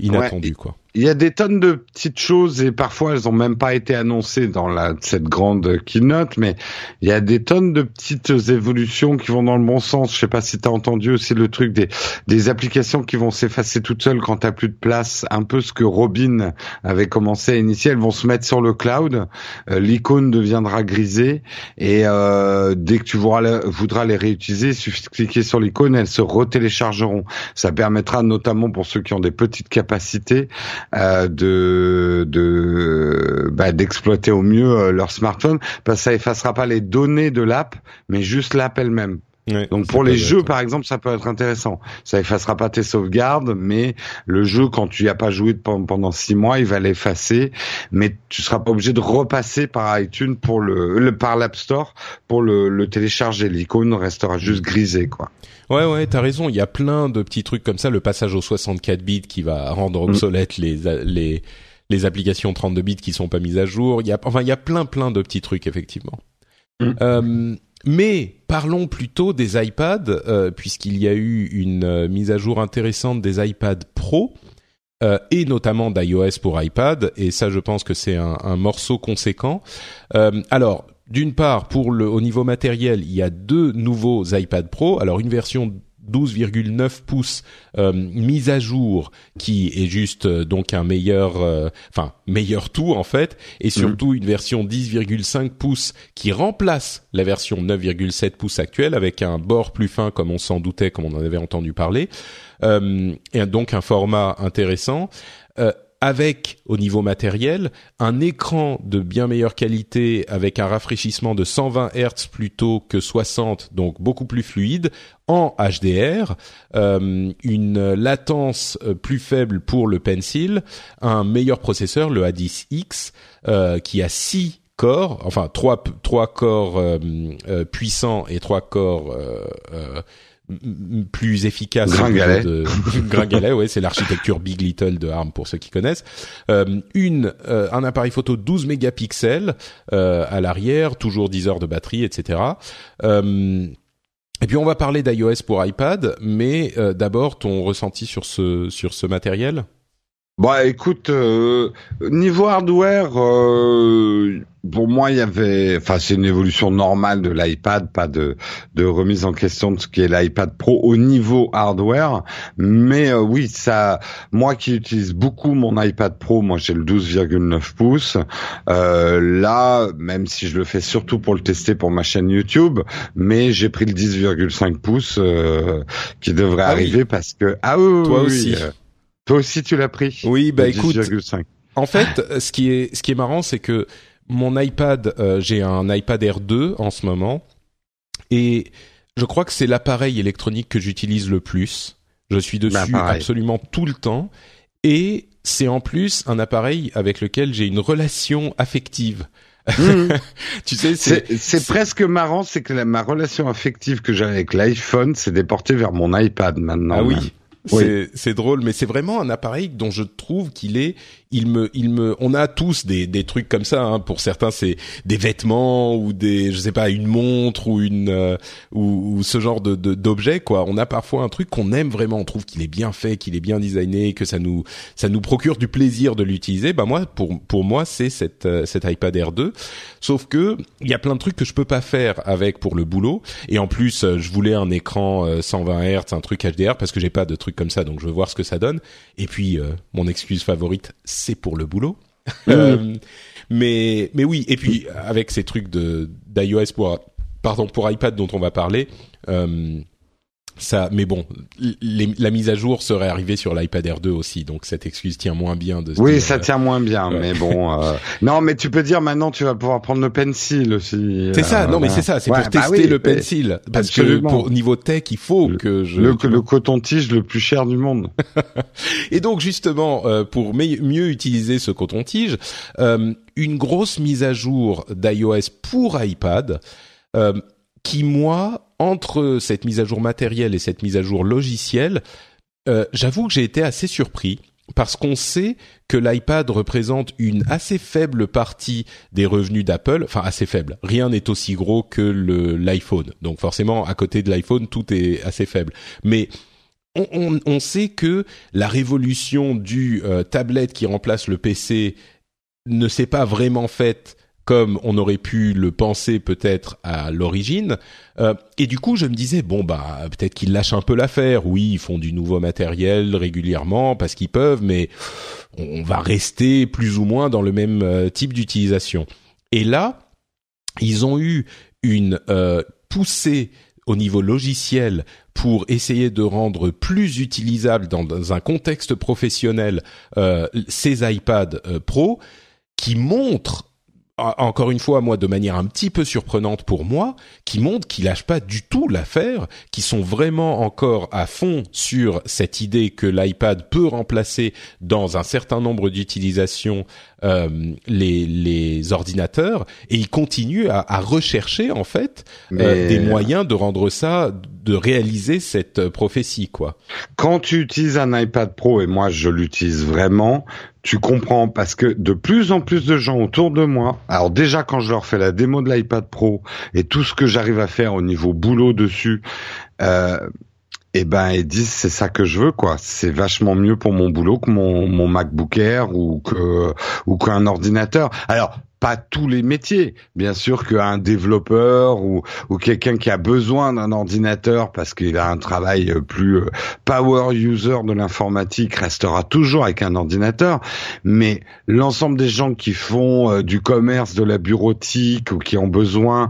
inattendue quoi il y a des tonnes de petites choses et parfois elles ont même pas été annoncées dans la, cette grande keynote, mais il y a des tonnes de petites évolutions qui vont dans le bon sens. Je sais pas si tu as entendu aussi le truc des, des applications qui vont s'effacer toutes seules quand t'as plus de place. Un peu ce que Robin avait commencé à initier. Elles vont se mettre sur le cloud. Euh, l'icône deviendra grisée et euh, dès que tu voudras, voudras les réutiliser, il suffit de cliquer sur l'icône, elles se retéléchargeront. Ça permettra notamment pour ceux qui ont des petites capacités de de bah, d'exploiter au mieux euh, leur smartphone parce que ça effacera pas les données de l'app mais juste l'app elle-même. Donc pour les jeux, par exemple, ça peut être intéressant. Ça effacera pas tes sauvegardes, mais le jeu, quand tu y as pas joué pendant six mois, il va l'effacer. Mais tu seras pas obligé de repasser par iTunes pour le, le par l'App Store pour le, le télécharger. L'icône restera juste grisée, quoi. Ouais, ouais, t'as raison. Il y a plein de petits trucs comme ça. Le passage aux 64 bits qui va rendre mm. obsolètes les les les applications 32 bits qui sont pas mises à jour. Il y a enfin il y a plein plein de petits trucs effectivement. Mm. Euh, mais parlons plutôt des iPads, euh, puisqu'il y a eu une euh, mise à jour intéressante des iPads Pro. Euh, et notamment d'iOS pour iPad, et ça je pense que c'est un, morceau conséquent. alors, d'une part, pour le au niveau matériel, il y a deux nouveaux iPad Pro. Alors une version 12,9 pouces euh, mise à jour qui est juste euh, donc un meilleur euh, enfin meilleur tout en fait et surtout une version 10,5 pouces qui remplace la version 9,7 pouces actuelle avec un bord plus fin comme on s'en doutait comme on en avait entendu parler et donc un format intéressant avec au niveau matériel un écran de bien meilleure qualité avec un rafraîchissement de 120 Hz plutôt que 60 donc beaucoup plus fluide en HDR, euh, une latence euh, plus faible pour le pencil, un meilleur processeur le A10X euh, qui a 6 corps, enfin trois trois corps puissants et trois corps plus efficace. Gringalet. De... Gringalet, ouais, c'est l'architecture Big Little de ARM pour ceux qui connaissent. Euh, une, euh, un appareil photo 12 mégapixels euh, à l'arrière, toujours 10 heures de batterie, etc. Euh, et puis on va parler d'iOS pour iPad, mais d'abord ton ressenti sur ce sur ce matériel? Bah écoute, euh, niveau hardware, euh, pour moi il y avait, enfin c'est une évolution normale de l'iPad, pas de, de remise en question de ce qui est l'iPad Pro au niveau hardware. Mais euh, oui, ça, moi qui utilise beaucoup mon iPad Pro, moi j'ai le 12,9 pouces. là, même si je le fais surtout pour le tester pour ma chaîne YouTube, mais j'ai pris le 10,5 pouces qui devrait ah arriver parce que ah oui, toi oui, aussi. Toi aussi, tu l'as pris. Oui, bah écoute. En fait, ce qui est ce qui est marrant, c'est que mon iPad, euh, j'ai un iPad Air 2 en ce moment, et je crois que c'est l'appareil électronique que j'utilise le plus. Je suis bah, dessus absolument tout le temps, et c'est en plus un appareil avec lequel j'ai une relation affective. Mmh. tu sais, c'est presque marrant, c'est que ma relation affective que j'avais avec l'iPhone s'est déportée vers mon iPad maintenant. Ah oui. C'est drôle, mais c'est vraiment un appareil dont je trouve qu'il est il me, il me, on a tous des, des trucs comme ça. Hein. Pour certains, c'est des vêtements ou des, je sais pas, une montre ou une euh, ou, ce genre de d'objet quoi. On a parfois un truc qu'on aime vraiment, on trouve qu'il est bien fait, qu'il est bien designé, que ça nous ça nous procure du plaisir de l'utiliser. Bah moi, pour pour moi, c'est cette euh, cette iPad Air 2. Sauf que il y a plein de trucs que je peux pas faire avec pour le boulot. Et en plus, euh, je voulais un écran 120 Hz, un truc HDR parce que j'ai pas de trucs comme ça, donc je veux voir ce que ça donne. Et puis mon excuse favorite pour le boulot. Euh, mais mais oui, et puis avec ces trucs de d'iOS pour pardon pour iPad dont on va parler. Euh, ça, mais bon, la mise à jour serait arrivée sur l'iPad Air 2 aussi, donc cette excuse tient moins bien. De oui, ça tient moins bien, mais bon. Euh... Non, mais tu peux dire maintenant tu vas pouvoir prendre le pencil aussi. C'est ça, non, mais c'est ça, c'est pour bah tester le pencil, parce que pour niveau tech, il faut que je. Le, le coton-tige le plus cher du monde. Et donc justement, euh, pour mieux utiliser ce coton-tige, euh, une grosse mise à jour d'iOS pour iPad. Euh, qui moi, entre cette mise à jour matérielle et cette mise à jour logicielle, euh, j'avoue que j'ai été assez surpris parce qu'on sait que l'iPad représente une assez faible partie des revenus d'Apple, enfin assez faible. Rien n'est aussi gros que l'iPhone. Donc forcément, à côté de l'iPhone, tout est assez faible. Mais on, on, on sait que la révolution du euh, tablette qui remplace le PC ne s'est pas vraiment faite comme on aurait pu le penser peut-être à l'origine. Euh, et du coup, je me disais bon bah peut-être qu'ils lâchent un peu l'affaire. Oui, ils font du nouveau matériel régulièrement parce qu'ils peuvent, mais on va rester plus ou moins dans le même euh, type d'utilisation. Et là, ils ont eu une euh, poussée au niveau logiciel pour essayer de rendre plus utilisable dans, dans un contexte professionnel ces iPad Pro qui montrent encore une fois, moi, de manière un petit peu surprenante pour moi, qui montrent qu'ils lâchent pas du tout l'affaire, qui sont vraiment encore à fond sur cette idée que l'iPad peut remplacer dans un certain nombre d'utilisations euh, les, les ordinateurs, et ils continuent à, à rechercher en fait euh, des moyens de rendre ça, de réaliser cette prophétie, quoi. Quand tu utilises un iPad Pro, et moi je l'utilise vraiment, tu comprends parce que de plus en plus de gens autour de moi, alors déjà quand je leur fais la démo de l'iPad Pro et tout ce que j'arrive à faire au niveau boulot dessus, euh, eh ben ils disent c'est ça que je veux quoi. C'est vachement mieux pour mon boulot que mon, mon MacBook Air ou que ou qu'un ordinateur. Alors pas tous les métiers. Bien sûr qu'un développeur ou, ou quelqu'un qui a besoin d'un ordinateur parce qu'il a un travail plus euh, power user de l'informatique restera toujours avec un ordinateur. Mais l'ensemble des gens qui font euh, du commerce, de la bureautique ou qui ont besoin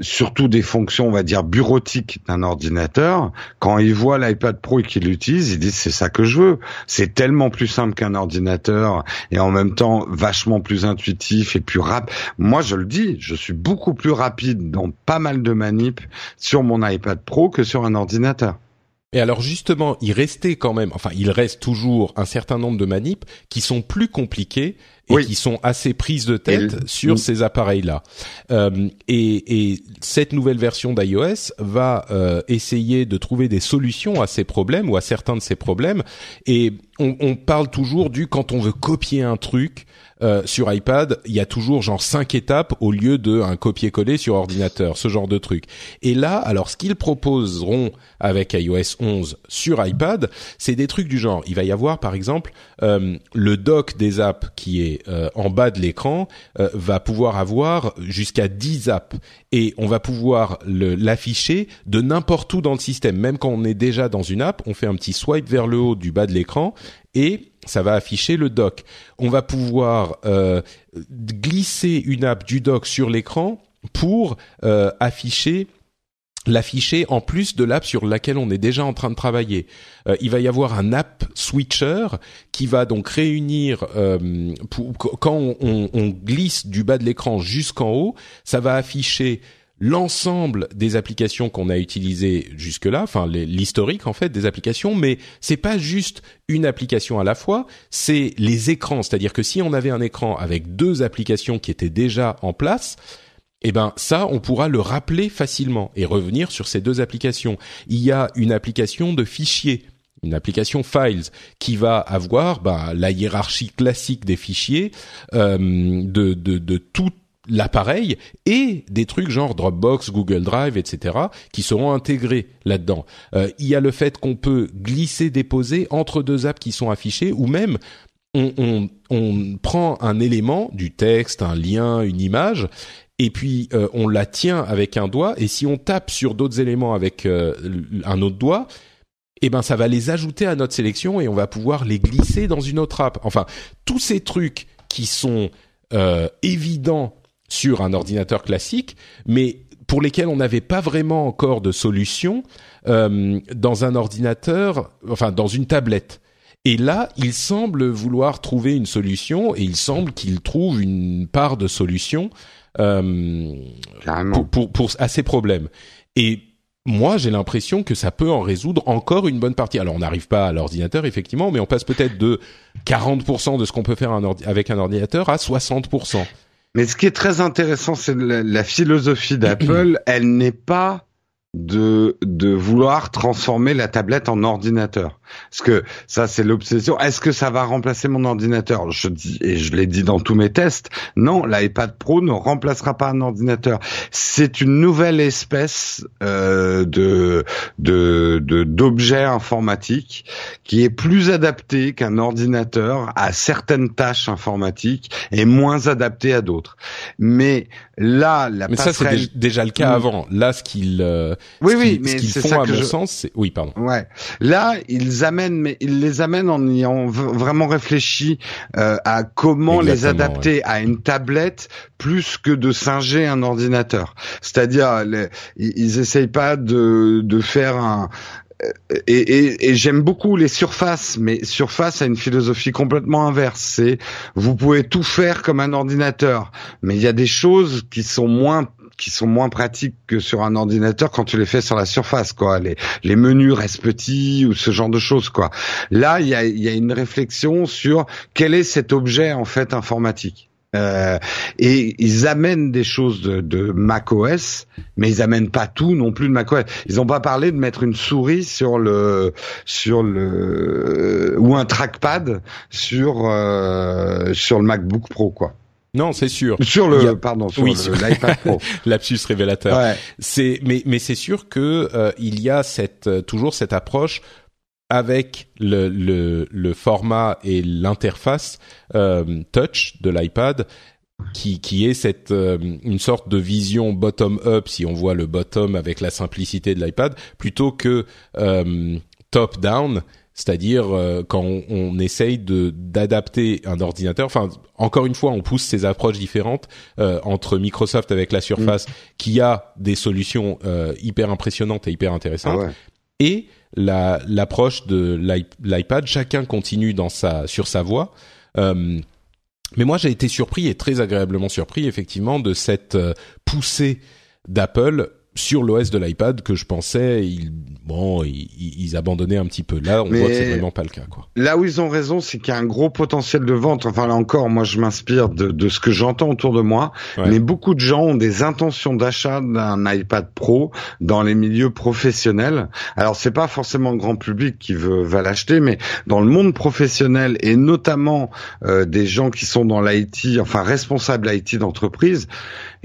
surtout des fonctions, on va dire, bureautiques d'un ordinateur, quand ils voient l'iPad Pro et qu'ils l'utilisent, ils disent c'est ça que je veux. C'est tellement plus simple qu'un ordinateur et en même temps vachement plus intuitif et plus rapide. Moi, je le dis, je suis beaucoup plus rapide dans pas mal de manips sur mon iPad Pro que sur un ordinateur. Et alors justement, il restait quand même, enfin, il reste toujours un certain nombre de manips qui sont plus compliqués et qui sont assez prises de tête sur ces appareils-là. Euh, et, et, cette nouvelle version d'iOS va euh, essayer de trouver des solutions à ces problèmes ou à certains de ces problèmes. Et on, on parle toujours du quand on veut copier un truc, euh, sur iPad, il y a toujours genre cinq étapes au lieu de un copier-coller sur ordinateur, ce genre de truc. Et là, alors ce qu'ils proposeront avec iOS 11 sur iPad, c'est des trucs du genre. Il va y avoir par exemple euh, le dock des apps qui est euh, en bas de l'écran va pouvoir avoir jusqu'à 10 apps et on va pouvoir l'afficher de n'importe où dans le système, même quand on est déjà dans une app, on fait un petit swipe vers le haut du bas de l'écran et ça va afficher le dock. On va pouvoir euh, glisser une app du dock sur l'écran pour euh, afficher l'afficher en plus de l'app sur laquelle on est déjà en train de travailler. Euh, il va y avoir un app switcher qui va donc réunir quand on, on, glisse du bas de l'écran jusqu'en haut, ça va afficher l'ensemble des applications qu'on a utilisées jusque-là, enfin l'historique en fait des applications, mais c'est pas juste une application à la fois, c'est les écrans, c'est-à-dire que si on avait un écran avec deux applications qui étaient déjà en place, eh ben ça, on pourra le rappeler facilement et revenir sur ces deux applications. Il y a une application de fichiers une application Files qui va avoir bah, la hiérarchie classique des fichiers euh, de, de, de tout l'appareil et des trucs genre Dropbox, Google Drive, etc. qui seront intégrés là-dedans. Euh, il y a le fait qu'on peut glisser, déposer entre deux apps qui sont affichées ou même on, prend un élément du texte, un lien, une image et puis euh, on la tient avec un doigt et si on tape sur d'autres éléments avec euh, un autre doigt, eh ben ça va les ajouter à notre sélection et on va pouvoir les glisser dans une autre app. Enfin, tous ces trucs qui sont évidents sur un ordinateur classique, mais pour lesquels on n'avait pas vraiment encore de solution euh, dans un ordinateur, enfin dans une tablette. Et là, il semble vouloir trouver une solution et il semble qu'il trouve une part de solution euh, pour, pour, pour, à ces problèmes. Et moi, j'ai l'impression que ça peut en résoudre encore une bonne partie. Alors, on n'arrive pas à l'ordinateur, effectivement, mais on passe peut-être de 40% de ce qu'on peut faire avec un ordinateur à 60%. Mais ce qui est très intéressant, c'est la, philosophie d'Apple. Elle n'est pas de de vouloir transformer la tablette en ordinateur. Parce que ça c'est l'obsession. Est-ce que ça va remplacer mon ordinateur? Je dis et je l'ai dit dans tous mes tests. Non, l'iPad Pro ne remplacera pas un ordinateur. C'est une nouvelle espèce euh, de de d'objet informatique qui est plus adapté qu'un ordinateur à certaines tâches informatiques et moins adapté à d'autres. Mais là, la mais ça c'est déjà le cas hmm. avant. Là, ce qu'il euh, oui, oui, mais c'est ça à mon sens, c'est... oui, pardon. Ouais. Là, ils amènent, mais ils les amènent en ayant vraiment réfléchi euh, à comment les adapter à une tablette plus que de singer un ordinateur. C'est-à-dire, ils, ils essayent pas de, de faire un, euh, et, et, et j'aime beaucoup les surfaces, mais Surface a une philosophie complètement inverse. C'est vous pouvez tout faire comme un ordinateur, mais il y a des choses qui sont moins qui sont moins pratiques que sur un ordinateur quand tu les fais sur la surface, quoi. Les, les menus restent petits ou ce genre de choses, quoi. Là, il y a, y a une réflexion sur quel est cet objet en fait informatique. Euh, et ils amènent des choses de, de Mac OS, mais ils amènent pas tout non plus de Mac OS. Ils ont pas parlé de mettre une souris sur le sur le ou un trackpad sur euh, sur le MacBook Pro quoi. Non, c'est sûr. Sur le, pardon, sur l'iPad Pro. Lapsus révélateur. Ouais. C'est, mais, mais c'est sûr que euh, il y a cette euh, toujours cette approche avec le, le, le format et l'interface euh, touch de l'iPad qui qui est cette une sorte de vision bottom up si on voit le bottom avec la simplicité de l'iPad plutôt que top down c'est-à-dire euh, quand on, on, essaye de d'adapter un ordinateur. Enfin, encore une fois, on pousse ces approches différentes euh, entre Microsoft avec la Surface, mm. qui a des solutions euh, hyper impressionnantes et hyper intéressantes, ah et la l'approche de l'iPad. Chacun continue dans sa sur sa voie. mais moi, j'ai été surpris et très agréablement surpris, effectivement, de cette poussée d'Apple sur l'OS de l'iPad que je pensais ils bon ils, ils, abandonnaient un petit peu. Là on voit que c'est vraiment pas le cas quoi. là où ils ont raison c'est qu'il y a un gros potentiel de vente. Enfin là encore moi je m'inspire de, de ce que j'entends autour de moi. Mais beaucoup de gens ont des intentions d'achat d'un iPad Pro dans les milieux professionnels. Alors c'est pas forcément le grand public qui veut va l'acheter mais dans le monde professionnel et notamment euh, des gens qui sont dans l'IT enfin responsables IT d'entreprise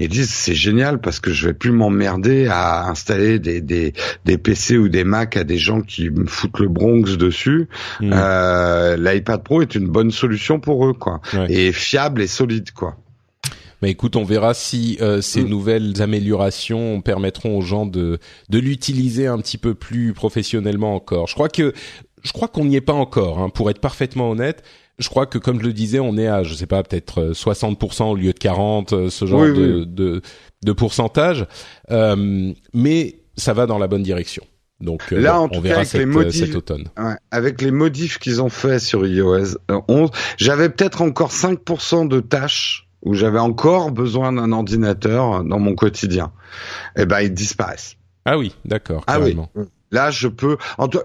ils disent c'est génial parce que je vais plus m'emmerder à installer des, des, des PC ou des Mac à des gens qui me foutent le Bronx dessus. Hmm. Euh, L'iPad Pro est une bonne solution pour eux quoi, et fiable et solide quoi. Mais écoute, on verra si euh, ces hmm. nouvelles améliorations permettront aux gens de de l'utiliser un petit peu plus professionnellement encore. Je crois que je crois qu'on n'y est pas encore. Hein, pour être parfaitement honnête, je crois que comme je le disais, on est à, je sais pas, peut-être 60% euh, au lieu de 40, euh, ce genre de, de, de, pourcentage. Euh, mais ça va dans la bonne direction. Donc là, en on verra avec les modifs, cet automne. Ouais, avec les modifs qu'ils ont fait sur iOS 11, j'avais peut-être encore 5% de tâches où j'avais encore besoin d'un ordinateur dans mon quotidien. Eh ben, ils disparaissent. Ah oui, d'accord. Ah oui. Là, je peux.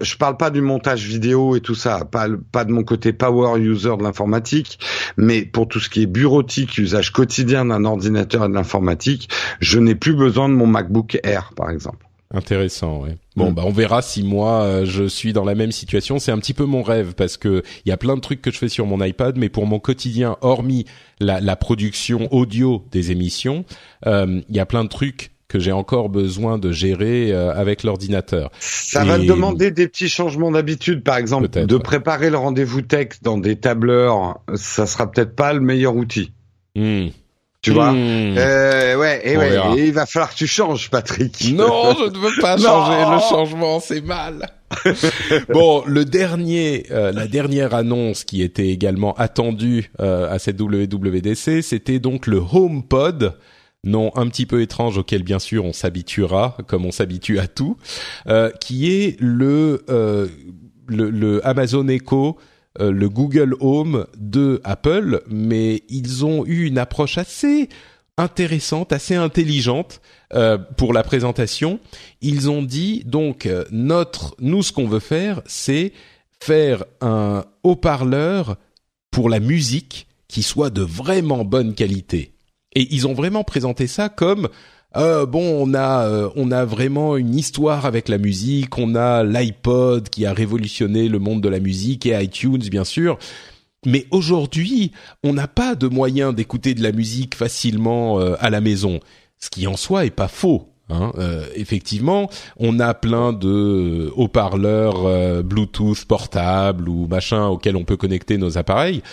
Je parle pas du montage vidéo et tout ça, pas pas de mon côté power user de l'informatique, mais pour tout ce qui est bureautique, usage quotidien d'un ordinateur et de l'informatique, je n'ai plus besoin de mon MacBook Air, par exemple. Intéressant, oui. Bon, mm. bah on verra si moi euh, je suis dans la même situation. C'est un petit peu mon rêve parce que il y a plein de trucs que je fais sur mon iPad, mais pour mon quotidien, hormis la, la production audio des émissions, euh, il y a plein de trucs que j'ai encore besoin de gérer euh, avec l'ordinateur. Ça va te demander des petits changements d'habitude, par exemple, de préparer le rendez-vous texte dans des tableurs. Ça sera peut-être pas le meilleur outil. Hmm. Tu vois hmm. euh, Ouais, et ouais. il va falloir que tu changes, Patrick. Non, je ne veux pas changer. Le changement, c'est mal. bon, le dernier, euh, la dernière annonce qui était également attendue euh, à cette WWDC, c'était donc le HomePod nom un petit peu étrange auquel bien sûr on s'habituera, comme on s'habitue à tout, euh, qui est le, euh, le, Amazon Echo, euh, le Google Home de Apple, mais ils ont eu une approche assez intéressante, assez intelligente pour la présentation. Ils ont dit donc notre, nous ce qu'on veut faire, c'est faire un haut-parleur pour la musique qui soit de vraiment bonne qualité et ils ont vraiment présenté ça comme euh, bon, on a euh, on a vraiment une histoire avec la musique, on a l'iPod qui a révolutionné le monde de la musique et iTunes bien sûr. Mais aujourd'hui, on n'a pas de moyen d'écouter de la musique facilement euh, à la maison, ce qui en soi est pas faux. Hein. Euh, effectivement, on a plein de haut-parleurs Bluetooth portables ou machin auxquels on peut connecter nos appareils,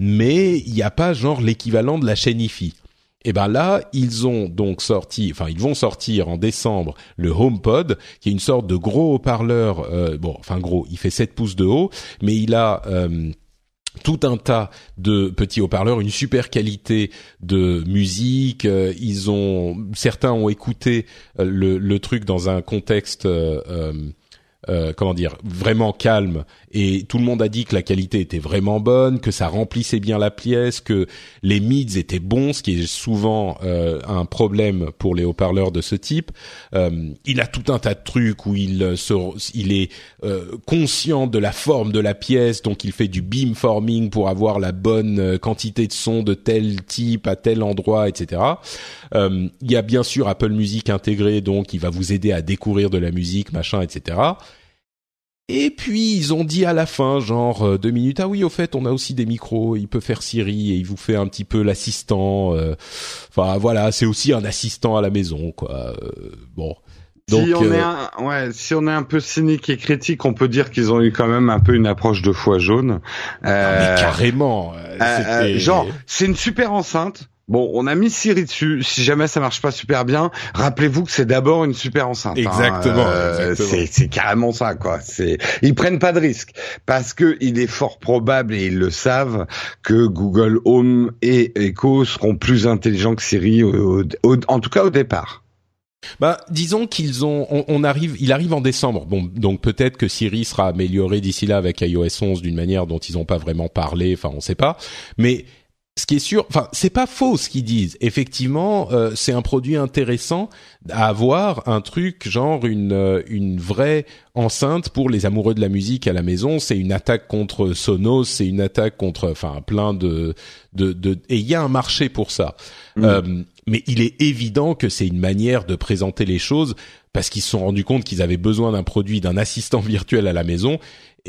mais il n'y a pas genre l'équivalent de la chaîne IFI. Et ben là, ils ont donc sorti, enfin ils vont sortir en décembre le HomePod, qui est une sorte de gros haut-parleur. Euh, bon, enfin gros, il fait 7 pouces de haut, mais il a euh, tout un tas de petits haut-parleurs, une super qualité de musique. Euh, ils ont, certains ont écouté le, truc dans un contexte comment dire, vraiment calme. Et tout le monde a dit que la qualité était vraiment bonne, que ça remplissait bien la pièce, que les mids étaient bons, ce qui est souvent euh, un problème pour les haut-parleurs de ce type. Euh, il a tout un tas de trucs où il se, il est conscient de la forme de la pièce, donc il fait du beamforming pour avoir la bonne quantité de son de tel type à tel endroit, etc. il y a bien sûr Apple Music intégré, donc il va vous aider à découvrir de la musique, machin, etc. Et puis ils ont dit à la fin, genre euh, deux minutes, ah oui, au fait, on a aussi des micros, il peut faire Siri et il vous fait un petit peu l'assistant. Euh, enfin voilà, c'est aussi un assistant à la maison, quoi. Euh, bon. Donc, si on est un, ouais, si on est un peu cynique et critique, on peut dire qu'ils ont eu quand même un peu une approche de foie jaune. mais carrément. genre, c'est une super enceinte Bon, on a mis Siri dessus. Si jamais ça marche pas super bien, rappelez-vous que c'est d'abord une super enceinte. Hein. Exactement. Euh, c'est carrément ça, quoi. C'est ils prennent pas de risque parce que il est fort probable et ils le savent que Google Home et Echo seront plus intelligents que Siri, en tout cas au départ. Bah, disons qu'ils ont, on, arrive, il arrive en décembre. Bon, donc peut-être que Siri sera amélioré d'ici là avec iOS 11 d'une manière dont ils n'ont pas vraiment parlé. Enfin, on sait pas. Mais ce qui est sûr, enfin, c'est pas faux ce qu'ils disent. Effectivement, euh, c'est un produit intéressant à avoir, un truc genre une euh, une vraie enceinte pour les amoureux de la musique à la maison. C'est une attaque contre Sonos, c'est une attaque contre, enfin, plein de de, de et il y a un marché pour ça. Mmh. Euh, mais il est évident que c'est une manière de présenter les choses parce qu'ils se sont rendus compte qu'ils avaient besoin d'un produit, d'un assistant virtuel à la maison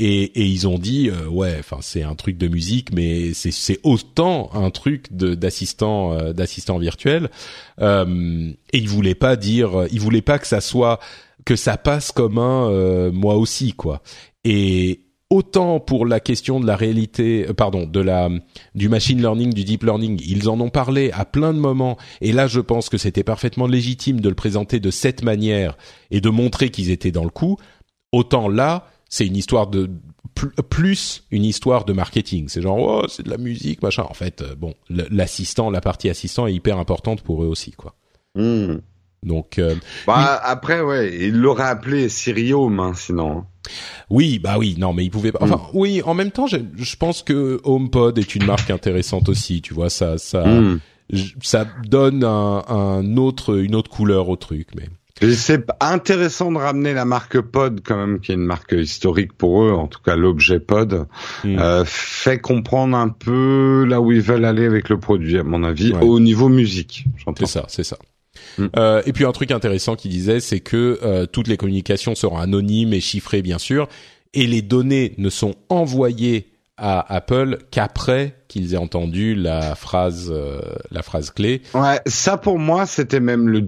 et, et ils ont dit euh, ouais, enfin c'est un truc de musique, mais c'est c'est autant un truc de d'assistant euh, d'assistant virtuel. Euh, et ils voulaient pas dire, ils voulaient pas que ça soit que ça passe comme un euh, moi aussi quoi. Et autant pour la question de la réalité, pardon, de la du machine learning, du deep learning, ils en ont parlé à plein de moments. Et là, je pense que c'était parfaitement légitime de le présenter de cette manière et de montrer qu'ils étaient dans le coup. Autant là, c'est une histoire de plus une histoire de marketing. C'est genre oh c'est de la musique machin. En fait, euh, bon, l'assistant, la partie assistant est hyper importante pour eux aussi quoi. Hmm. Donc euh, bah, après ouais, il l'aurait appelé Sirium hein, sinon. Hein. Oui, bah oui, non, mais il pouvait pas. Enfin, hmm. oui, en même temps, je, je, pense que HomePod est une marque intéressante aussi. Tu vois, ça, ça, hmm. ça donne un, un, autre, une autre couleur au truc. Mais c'est intéressant de ramener la marque Pod quand même, qui est une marque historique pour eux, en tout cas l'objet Pod, hmm. euh, fait comprendre un peu là où ils veulent aller avec le produit, à mon avis, au niveau musique. C'est ça, c'est ça. Hmm. Euh, et puis un truc intéressant qu'il disait, c'est que euh, toutes les communications seront anonymes et chiffrées bien sûr, et les données ne sont envoyées à Apple qu'après qu'ils aient entendu la phrase euh, la phrase clé. Ouais, ça pour moi c'était même le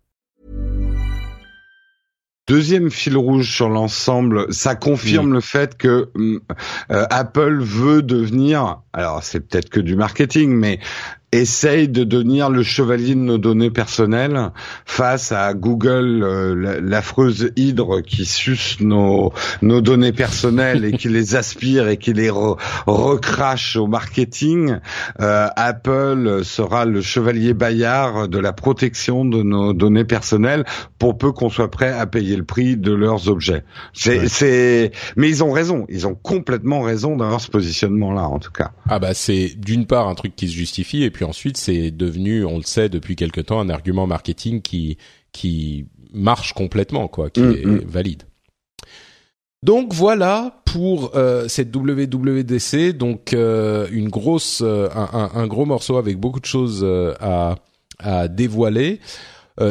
Deuxième fil rouge sur l'ensemble, ça confirme le fait que euh, Apple veut devenir, alors c'est peut-être que du marketing, mais essaye de devenir le chevalier de nos données personnelles face à Google, euh, l'affreuse hydre qui suce nos, nos données personnelles et qui les aspire et qui les recrache au marketing. Euh, Apple sera le chevalier Bayard de la protection de nos données personnelles pour peu qu'on soit prêt à payer le prix de leurs objets. C'est, c'est, mais ils ont raison, ils ont complètement raison d'avoir ce positionnement-là en tout cas. Ah bah c'est d'une part un truc qui se justifie et puis ensuite c'est devenu, on le sait depuis quelque temps, un argument marketing qui qui marche complètement, quoi, qui mm, est mm. valide. Donc voilà pour euh, cette WWDC, donc euh, une grosse, euh, un, un, gros morceau avec beaucoup de choses à, à dévoiler.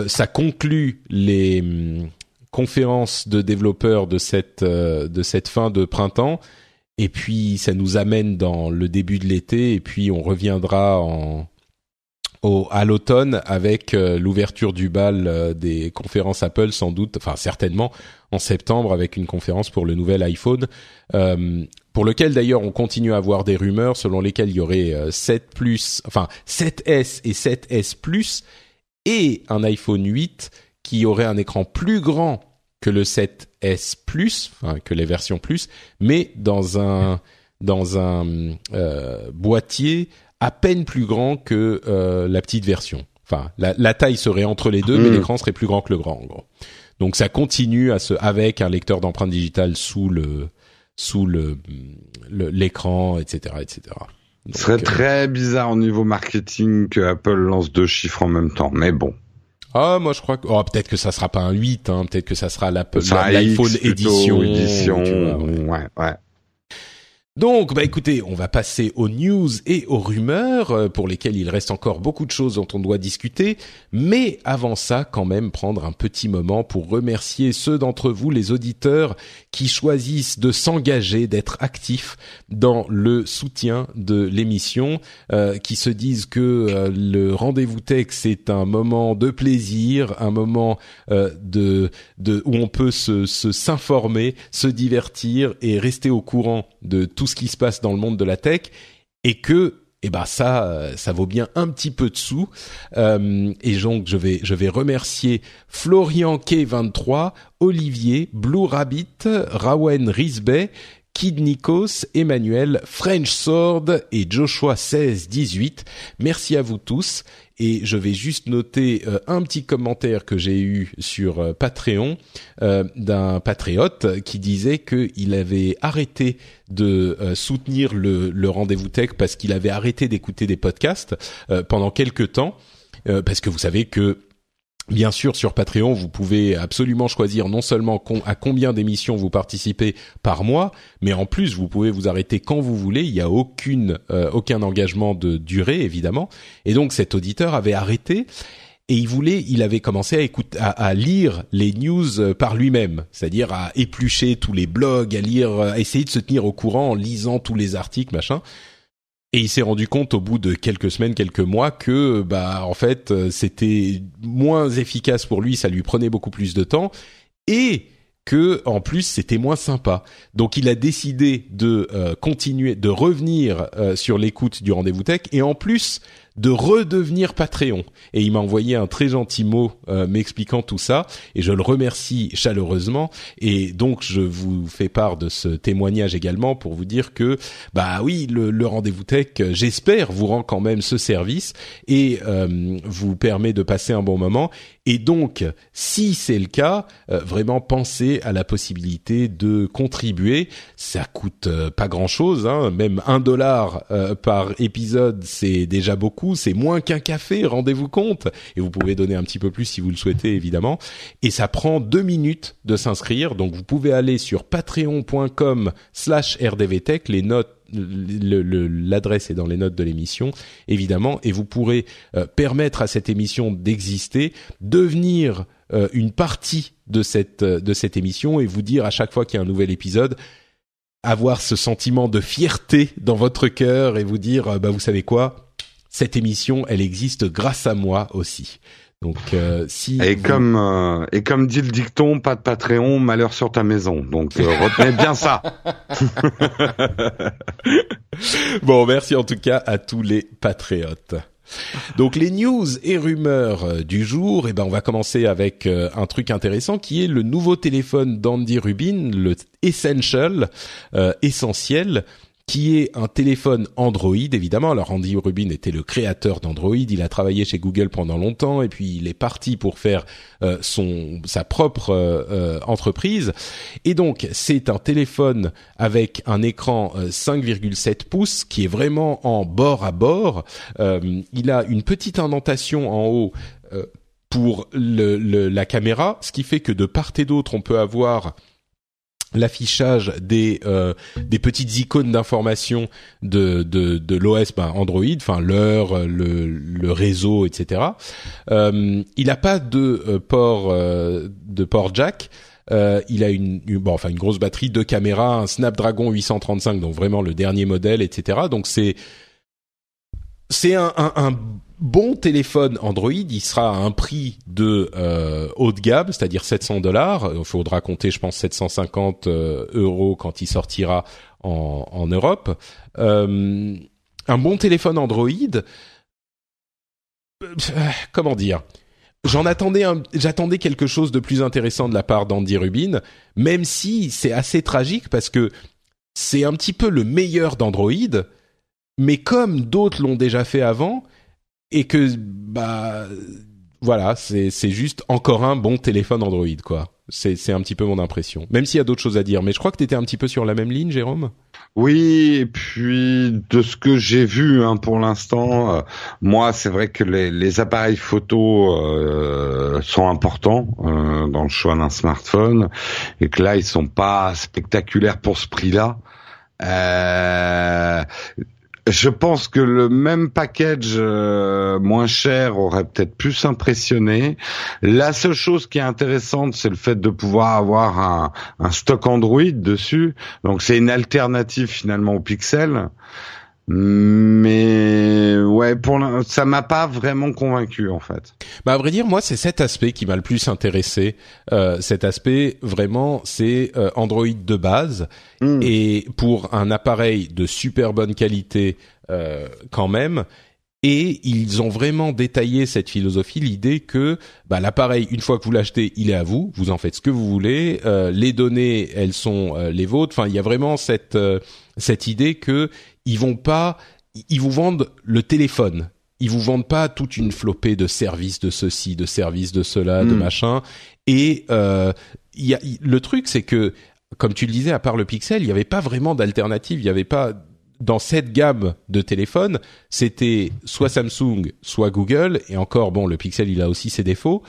ça conclut les hum, conférences de développeurs de cette de cette fin de printemps et puis ça nous amène dans le début de l'été et puis on reviendra à l'automne avec euh, l'ouverture du bal euh, des conférences Apple sans doute, enfin certainement en septembre avec une conférence pour le nouvel iPhone, euh, pour lequel d'ailleurs on continue à avoir des rumeurs selon lesquelles il y aurait 7 Plus, enfin 7S et 7S Plus et un iPhone 8 qui aurait un écran plus grand que le 7S Plus, enfin que les versions Plus, mais dans un dans un boîtier à peine plus grand que la petite version. Enfin, la, taille serait entre les deux, mais hmm. l'écran serait plus grand que le grand, en gros. Donc ça continue à se avec un lecteur d'empreintes digitales sous le sous le l'écran, etc., etc. Ce serait très bizarre au niveau marketing que Apple lance deux chiffres en même temps, mais bon. Ah, moi je crois que oh, peut-être que ça sera pas un 8, hein, peut-être que ça sera l'Apple l'iPhone édition. édition ouais, ouais. Donc, bah écoutez, on va passer aux news et aux rumeurs euh, pour lesquelles il reste encore beaucoup de choses dont on doit discuter. Mais avant ça, quand même, prendre un petit moment pour remercier ceux d'entre vous, les auditeurs, qui choisissent de s'engager, d'être actifs dans le soutien de l'émission, euh, qui se disent que euh, le rendez-vous tech c'est un moment de plaisir, un moment de, de où on peut se s'informer, se divertir et rester au courant de tout ce qui se passe dans le monde de la tech et que eh ben ça, euh, ça vaut bien un petit peu de sous. Euh, et donc je vais, je vais remercier Florian K23, Olivier, Blue Rabbit, Rawen Risbey, Kid Nikos, Emmanuel, French Sword et Joshua 1618. Merci à vous tous et je vais juste noter euh, un petit commentaire que j'ai eu sur euh, Patreon euh, d'un patriote qui disait qu'il avait arrêté de soutenir le, le rendez-vous tech parce qu'il avait arrêté d'écouter des podcasts pendant quelques temps parce que vous savez que Bien sûr, sur Patreon, vous pouvez absolument choisir non seulement à combien d'émissions vous participez par mois, mais en plus, vous pouvez vous arrêter quand vous voulez. Il n'y a aucune, euh, aucun engagement de durée, évidemment. Et donc, cet auditeur avait arrêté et il voulait, il avait commencé à écouter, à, lire les news euh, par lui-même, c'est-à-dire à éplucher tous les blogs, à lire, à essayer de se tenir au courant en lisant tous les articles, machin. Et il s'est rendu compte au bout de quelques semaines, quelques mois que bah en fait euh, c'était moins efficace pour lui, ça lui prenait beaucoup plus de temps et que en plus c'était moins sympa. Donc il a décidé de euh, continuer, de revenir euh, sur l'écoute du rendez-vous tech et en plus de redevenir Patreon. Et il m'a envoyé un très gentil mot euh, m'expliquant tout ça, et je le remercie chaleureusement. Et donc je vous fais part de ce témoignage également pour vous dire que bah oui, le, rendez-vous tech, j'espère vous rend quand même ce service et euh, vous permet de passer un bon moment. Et donc, si c'est le cas, euh, vraiment pensez à la possibilité de contribuer. Ça coûte pas grand-chose, hein. même un dollar par épisode, c'est déjà beaucoup c'est moins qu'un café, rendez-vous compte. Et vous pouvez donner un petit peu plus si vous le souhaitez, évidemment. Et ça prend deux minutes de s'inscrire, donc vous pouvez aller sur patreon.com slash rdvtech, les notes l'adresse est dans les notes de l'émission, évidemment, et vous pourrez euh, permettre à cette émission d'exister, devenir euh, une partie de cette euh, de cette émission et vous dire à chaque fois qu'il y a un nouvel épisode, avoir ce sentiment de fierté dans votre cœur et vous dire, bah vous savez quoi, cette émission, elle existe grâce à moi aussi. Donc euh, si et comme euh, et comme dit le dicton, pas de Patreon, malheur sur ta maison. Donc euh, retenez bien ça. bon, merci en tout cas à tous les patriotes. Donc les news et rumeurs du jour, eh ben on va commencer avec un truc intéressant qui est le nouveau téléphone d'Andy Rubin, le Essential, essentiel, qui est un téléphone Android évidemment. Alors Andy Rubin était le créateur d'Android, il a travaillé chez Google pendant longtemps et puis il est parti pour faire euh, son sa propre euh, euh, entreprise. Et donc c'est un téléphone avec un écran 5,7 pouces qui est vraiment en bord à bord. il a une petite indentation en haut pour la caméra, ce qui fait que de part et d'autre on peut avoir l'affichage des euh, des petites icônes d'information de de, de l'OS ben Android, enfin l'heure, le, le réseau, etc. Euh, il n'a pas de euh, port euh, de port jack. il a une, bon, enfin une grosse batterie, deux caméras, un Snapdragon 835, donc vraiment le dernier modèle, etc. Donc c'est c'est un, un, un bon téléphone Android, il sera à un prix de euh, haut de gamme, c'est-à-dire 700 dollars. Il faudra compter, je pense, 750 euh, euros quand il sortira en, Europe. Euh, un bon téléphone Android, comment dire? J'en attendais, j'attendais quelque chose de plus intéressant de la part d'Andy Rubin, même si c'est assez tragique parce que c'est un petit peu le meilleur d'Android, mais comme d'autres l'ont déjà fait avant et que bah voilà, c'est c'est juste encore un bon téléphone Android quoi. C'est c'est un petit peu mon impression. Même s'il y a d'autres choses à dire, mais je crois que tu étais un petit peu sur la même ligne, Jérôme? Oui, et puis de ce que j'ai vu hein, pour l'instant, euh, moi c'est vrai que les, les appareils photo euh, sont importants euh, dans le choix d'un smartphone et que là ils sont pas spectaculaires pour ce prix-là. Euh, je pense que le même package euh, moins cher aurait peut-être plus impressionné. La seule chose qui est intéressante, c'est le fait de pouvoir avoir un, un stock Android dessus. Donc c'est une alternative finalement au Pixel. Mais ouais, pour ça m'a pas vraiment convaincu en fait. Bah à vrai dire, moi c'est cet aspect qui m'a le plus intéressé. Euh, cet aspect vraiment, c'est euh, Android de base mm. et pour un appareil de super bonne qualité euh, quand même. Et ils ont vraiment détaillé cette philosophie, l'idée que bah, l'appareil, une fois que vous l'achetez, il est à vous, vous en faites ce que vous voulez. Euh, les données, elles sont euh, les vôtres. Enfin, il y a vraiment cette cette idée que ils vont pas, ils vous vendent le téléphone. Ils vous vendent pas toute une flopée de services de ceci, de services de cela, de hmm. machin. Et euh, y a, le truc, c'est que, comme tu le disais, à part le Pixel, il n'y avait pas vraiment d'alternative. Il n'y avait pas dans cette gamme de téléphones, c'était soit Samsung, soit Google, et encore bon, le Pixel il a aussi ses défauts.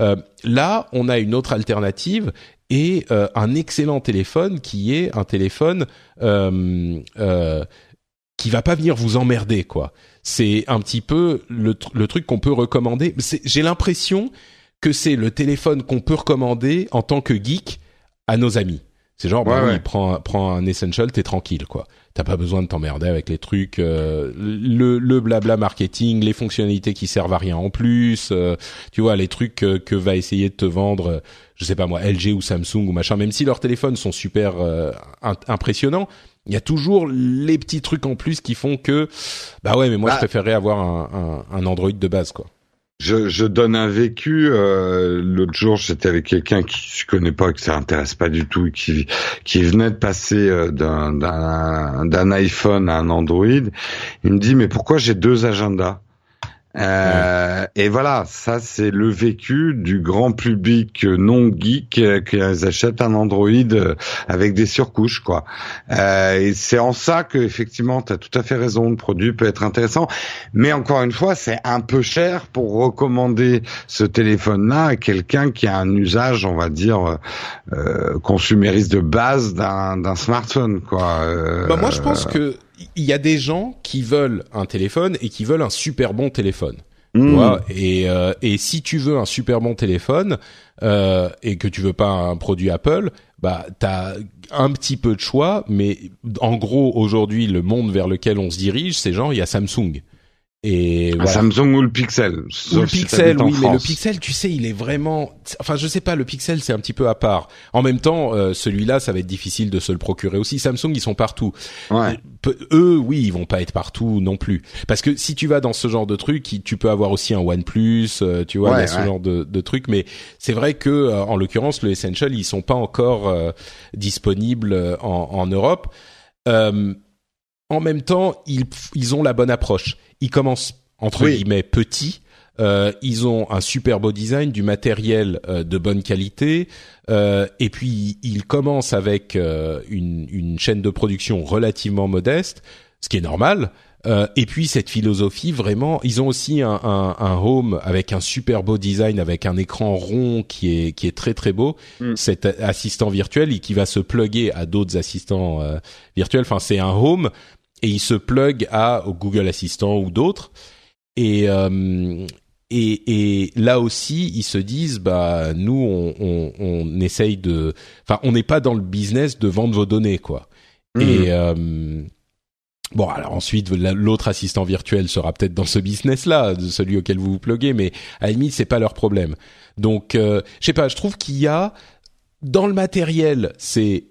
Euh, là, on a une autre alternative et euh, un excellent téléphone qui est un téléphone euh, euh, qui va pas venir vous emmerder quoi. C'est un petit peu le, le truc qu'on peut recommander. J'ai l'impression que c'est le téléphone qu'on peut recommander en tant que geek à nos amis. C'est genre, bah oui, prends, prends un essential, t'es tranquille, quoi. T'as pas besoin de t'emmerder avec les trucs, euh, le, le blabla marketing, les fonctionnalités qui servent à rien en plus, euh, tu vois, les trucs que, que, va essayer de te vendre, je sais pas moi, LG ou Samsung ou machin, même si leurs téléphones sont super euh, impressionnants, il y a toujours les petits trucs en plus qui font que bah ouais mais moi je bah préférerais avoir un, un, un, Android de base quoi. Je, je donne un vécu. Euh, L'autre jour, j'étais avec quelqu'un qui je connais pas, que ça intéresse pas du tout, qui qui venait de passer euh, d'un d'un iPhone à un Android. Il me dit mais pourquoi j'ai deux agendas? Euh, et voilà, ça c'est le vécu du grand public non geek euh, qui achètent un Android euh, avec des surcouches quoi. et c'est en ça que effectivement tu as tout à fait raison, le produit peut être intéressant, mais encore une fois c'est un peu cher pour recommander ce téléphone-là à quelqu'un qui a un usage, on va dire consumériste de base d'un smartphone quoi. bah moi je pense que il y a des gens qui veulent un téléphone et qui veulent un super bon téléphone. Hmm. et, euh, et si tu veux un super bon téléphone euh, et que tu veux pas un produit Apple, bah t'as un petit peu de choix, mais en gros aujourd'hui le monde vers lequel on se dirige, c'est genre il y a Samsung. Et voilà. Samsung ou le Pixel. Ou le Pixel, oui, mais le Pixel, tu sais, il est vraiment. Enfin, je sais pas, le Pixel, c'est un petit peu à part. En même temps, euh, celui-là, ça va être difficile de se le procurer aussi. Samsung, ils sont partout. Ouais. eux, oui, ils vont pas être partout non plus. Parce que si tu vas dans ce genre de truc, tu peux avoir aussi un OnePlus, euh, tu vois, ce genre de, de trucs. Mais c'est vrai que, euh, en l'occurrence, le Essential, ils sont pas encore disponibles en, en Europe. en même temps, ils, ils ont la bonne approche ils commencent entre guillemets petits. Euh, ils ont un super beau design, du matériel euh, de bonne qualité, euh, et puis ils commencent avec euh, une, une, chaîne de production relativement modeste, ce qui est normal. Euh, et puis cette philosophie, vraiment, ils ont aussi un, un, un, home avec un super beau design, avec un écran rond qui est qui est très très beau. Mm. Cet assistant virtuel et qui va se plugger à d'autres assistants virtuels. Enfin, c'est un home, et il se plug à au Google Assistant ou d'autres. Et, euh, et, et là aussi, ils se disent, bah nous, on, on, on essaye de, enfin, on n'est pas dans le business de vendre vos données, quoi. Mmh. Et euh, bon, alors ensuite, l'autre assistant virtuel sera peut-être dans ce business-là, celui auquel vous vous pluguez, mais à la limite, c'est pas leur problème. Donc, euh, je sais pas, je trouve qu'il y a dans le matériel, c'est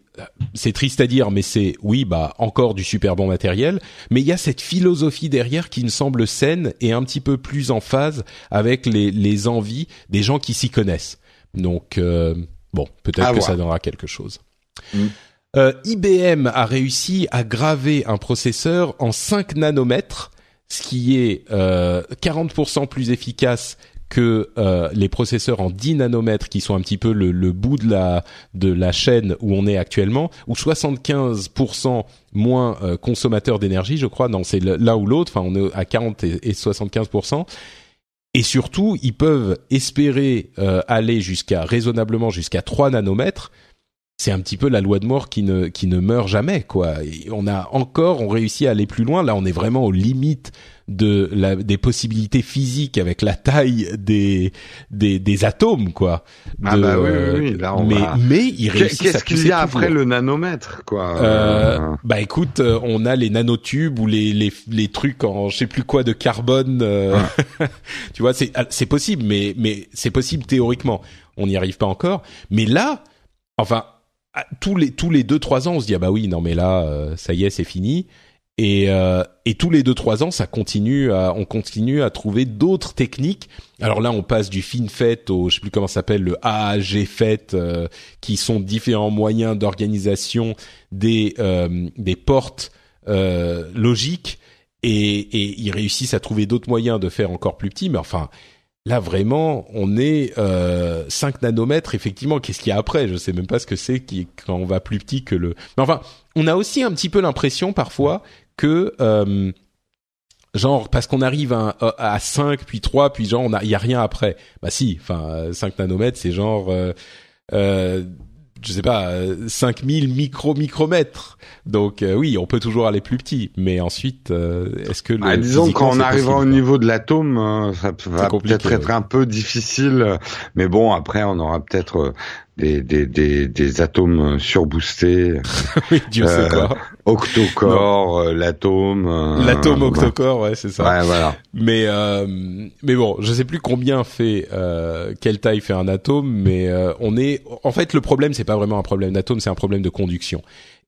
c'est triste à dire, mais c'est oui, bah encore du super bon matériel. Mais il y a cette philosophie derrière qui me semble saine et un petit peu plus en phase avec les, les envies des gens qui s'y connaissent. Donc euh, bon, peut-être que ça donnera quelque chose. Mm. Euh, IBM a réussi à graver un processeur en 5 nanomètres, ce qui est euh, 40% plus efficace que euh, les processeurs en 10 nanomètres qui sont un petit peu le, le, bout de la de la chaîne où on est actuellement ou 75% moins euh, consommateur d'énergie je crois non c'est l'un ou l'autre enfin on est à 40 et, et 75% et surtout ils peuvent espérer euh, aller jusqu'à raisonnablement jusqu'à 3 nanomètres c'est un petit peu la loi de mort qui ne qui ne meurt jamais quoi. On a encore on réussit à aller plus loin. Là, on est vraiment aux limites de la, des possibilités physiques avec la taille des des, des atomes quoi. De, ah bah oui, oui, oui. Là, on mais va... mais il réussit. Qu'est-ce qu'il y a après le nanomètre quoi? Euh, Bah écoute, on a les nanotubes ou les les les trucs en je sais plus quoi de carbone. Euh, ouais. tu vois, c'est c'est possible, mais mais c'est possible théoriquement. On n'y arrive pas encore. Mais là, enfin tous les tous les deux trois ans, on se dit ah bah oui non mais là euh, ça y est c'est fini et euh, et tous les deux trois ans ça continue à, on continue à trouver d'autres techniques. Alors là on passe du FinFET au je sais plus comment ça s'appelle le AAG FET euh, qui sont différents moyens d'organisation des euh, des portes euh, logiques et et ils réussissent à trouver d'autres moyens de faire encore plus petit mais enfin Là vraiment, on est euh, 5 nanomètres. Effectivement, qu'est-ce qu'il y a après? Je sais même pas ce que c'est quand on va plus petit que le. Mais enfin, on a aussi un petit peu l'impression parfois que euh, genre parce qu'on arrive à, à 5 puis 3 puis genre on a il y a rien après. Bah si, enfin 5 nanomètres c'est genre euh, euh, je sais pas, 5000 micro micromètres. Donc euh, oui, on peut toujours aller plus petit, mais ensuite, euh, est-ce que le ah, disons quand on arrivera au niveau de l'atome, euh, ça va peut-être être un peu difficile, mais bon après on aura peut-être des, des, des, des atomes surboostés. oui, Dieu sait quoi. Octocore, euh, l'atome. Euh, l'atome octocore, ouais, c'est ça. Ouais, voilà. Mais euh, mais bon, je sais plus combien fait euh, quelle taille fait un atome, mais euh, on est. En fait, le problème c'est pas vraiment un problème d'atome, c'est un problème de conduction.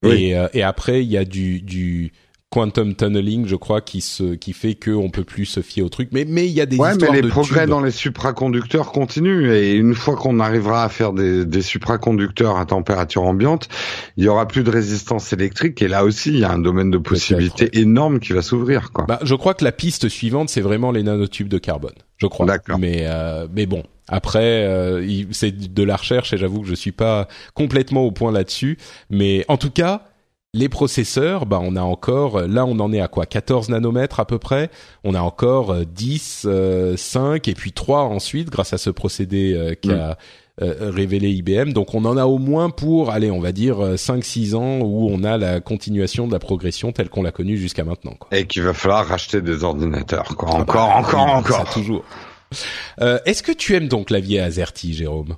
Oui. Et, et après, il y a du du quantum tunneling, je crois, qui se, qui fait que on peut plus se fier au truc. Mais, mais il y a des ouais, histoires mais les de progrès tubes. dans les supraconducteurs continuent et une fois qu'on arrivera à faire des, des supraconducteurs à température ambiante, il y aura plus de résistance électrique et là aussi il y a un domaine de possibilités énorme qui va s'ouvrir, quoi. Bah, je crois que la piste suivante c'est vraiment les nanotubes de carbone. Je crois. D'accord. Mais, euh, mais bon. Après, euh, c'est de la recherche et j'avoue que je suis pas complètement au point là-dessus. Mais en tout cas, les processeurs, bah on a encore, là on en est à quoi 14 nanomètres à peu près. On a encore 10, euh, 5 et puis 3 ensuite grâce à ce procédé euh, qu'a euh, révélé IBM. Donc on en a au moins pour, allez, on va dire 5-6 ans où on a la continuation de la progression telle qu'on l'a connue jusqu'à maintenant. Quoi. Et qu'il va falloir racheter des ordinateurs. Quoi. Encore, ah bah, encore, encore. Ça, toujours. Est-ce que tu aimes donc clavier AZERTY, Jérôme?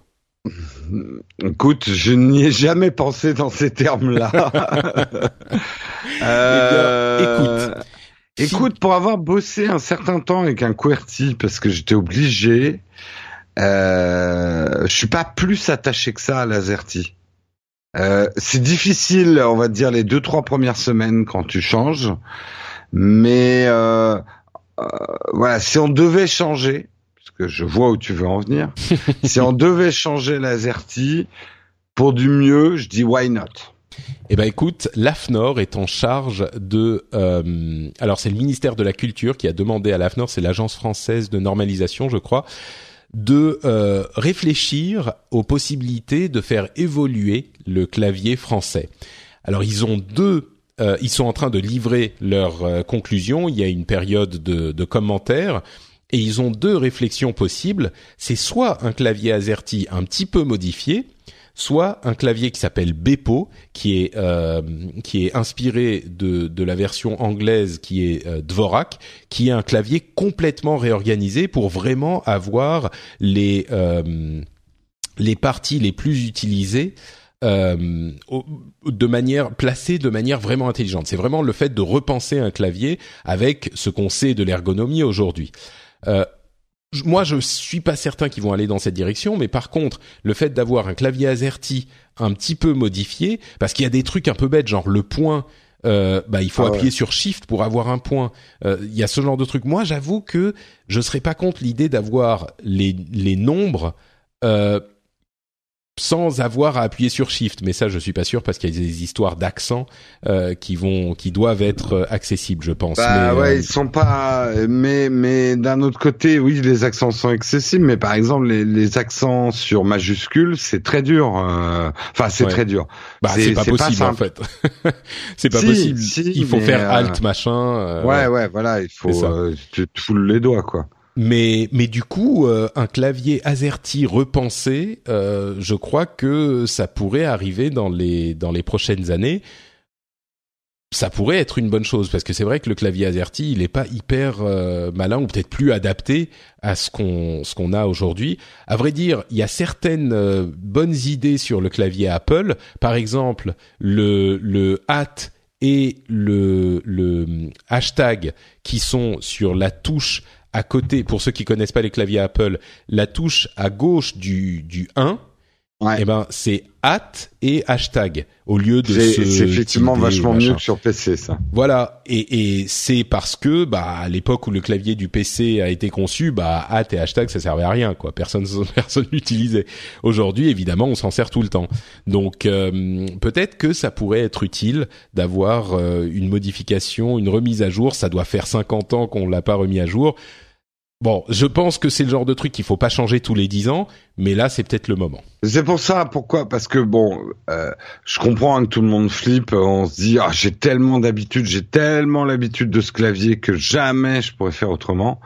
Écoute, je n'y ai jamais pensé dans ces termes-là. euh, écoute, écoute, pour avoir bossé un certain temps avec un QWERTY parce que j'étais obligé, euh, je suis pas plus attaché que ça à l'AZERTY. Euh, c'est difficile, on va dire les deux trois premières semaines quand tu changes, mais euh, euh, voilà, si on devait changer, que je vois où tu veux en venir. si on devait changer l'AZERTY pour du mieux, je dis why not? Eh ben écoute, l'AFNOR est en charge de. Euh, alors c'est le ministère de la Culture qui a demandé à l'AFNOR, c'est l'agence française de normalisation, je crois, de euh, réfléchir aux possibilités de faire évoluer le clavier français. Alors ils ont deux euh, ils sont en train de livrer leurs euh, conclusions. Il y a une période de, de commentaires et ils ont deux réflexions possibles. C'est soit un clavier AZERTY un petit peu modifié, soit un clavier qui s'appelle Bepo, qui est euh, qui est inspiré de de la version anglaise qui est euh, Dvorak, qui est un clavier complètement réorganisé pour vraiment avoir les euh, les parties les plus utilisées euh, de manière placée de manière vraiment intelligente. C'est vraiment le fait de repenser un clavier avec ce qu'on sait de l'ergonomie aujourd'hui. Euh, moi, je suis pas certain qu'ils vont aller dans cette direction, mais par contre, le fait d'avoir un clavier AZERTY un petit peu modifié, parce qu'il y a des trucs un peu bêtes, genre le point, euh, bah il faut Ah appuyer ouais. sur Shift pour avoir un point. Euh, Il y a ce genre de trucs. Moi, j'avoue que je serais pas contre l'idée d'avoir les les nombres. Euh, sans avoir à appuyer sur Shift. Mais ça, je suis pas sûr parce qu'il y a des histoires d'accent euh, qui vont, qui doivent être euh, accessibles, je pense. Bah mais, ouais, euh, ils sont pas. Mais mais d'un autre côté, oui, les accents sont accessibles, mais par exemple les, les accents sur majuscules, c'est très dur. euh, Enfin, c'est Ouais. très dur. bah, c'est pas possible en fait. c'est pas Si, possible. si, Il faut faire euh, Alt machin. euh, ouais, ouais, voilà, il faut. Euh, tu te foules les doigts, quoi. Mais mais du coup, euh, un clavier AZERTY repensé, euh, je crois que ça pourrait arriver dans les dans les prochaines années. Ça pourrait être une bonne chose parce que c'est vrai que le clavier AZERTY, il est pas hyper euh, malin ou peut-être plus adapté à ce qu'on ce qu'on a aujourd'hui. À vrai dire, il y a certaines euh, bonnes idées sur le clavier Apple. Par exemple, le le at et le le hashtag qui sont sur la touche à côté, pour ceux qui connaissent pas les claviers Apple, la touche à gauche du, du 1, Ouais. eh ben, c'est at et hashtag, au lieu de C'est ce c'est effectivement vachement machin. mieux que sur PC, ça. Voilà, et, et c'est parce que bah à l'époque où le clavier du PC a été conçu, bah at et hashtag ça servait à rien quoi. Personne personne l'utilisait. Aujourd'hui, évidemment, on s'en sert tout le temps. Donc euh, peut-être que ça pourrait être utile d'avoir euh, une modification, une remise à jour. Ça doit faire 50 ans qu'on l'a pas remis à jour. Bon, je pense que c'est le genre de truc qu'il faut pas changer tous les 10 ans, mais là c'est peut-être le moment. C'est pour ça, pourquoi? Parce que bon, euh, je comprends que tout le monde flippe. On se dit, ah, j'ai tellement d'habitude, j'ai tellement l'habitude de ce clavier que jamais je pourrais faire autrement.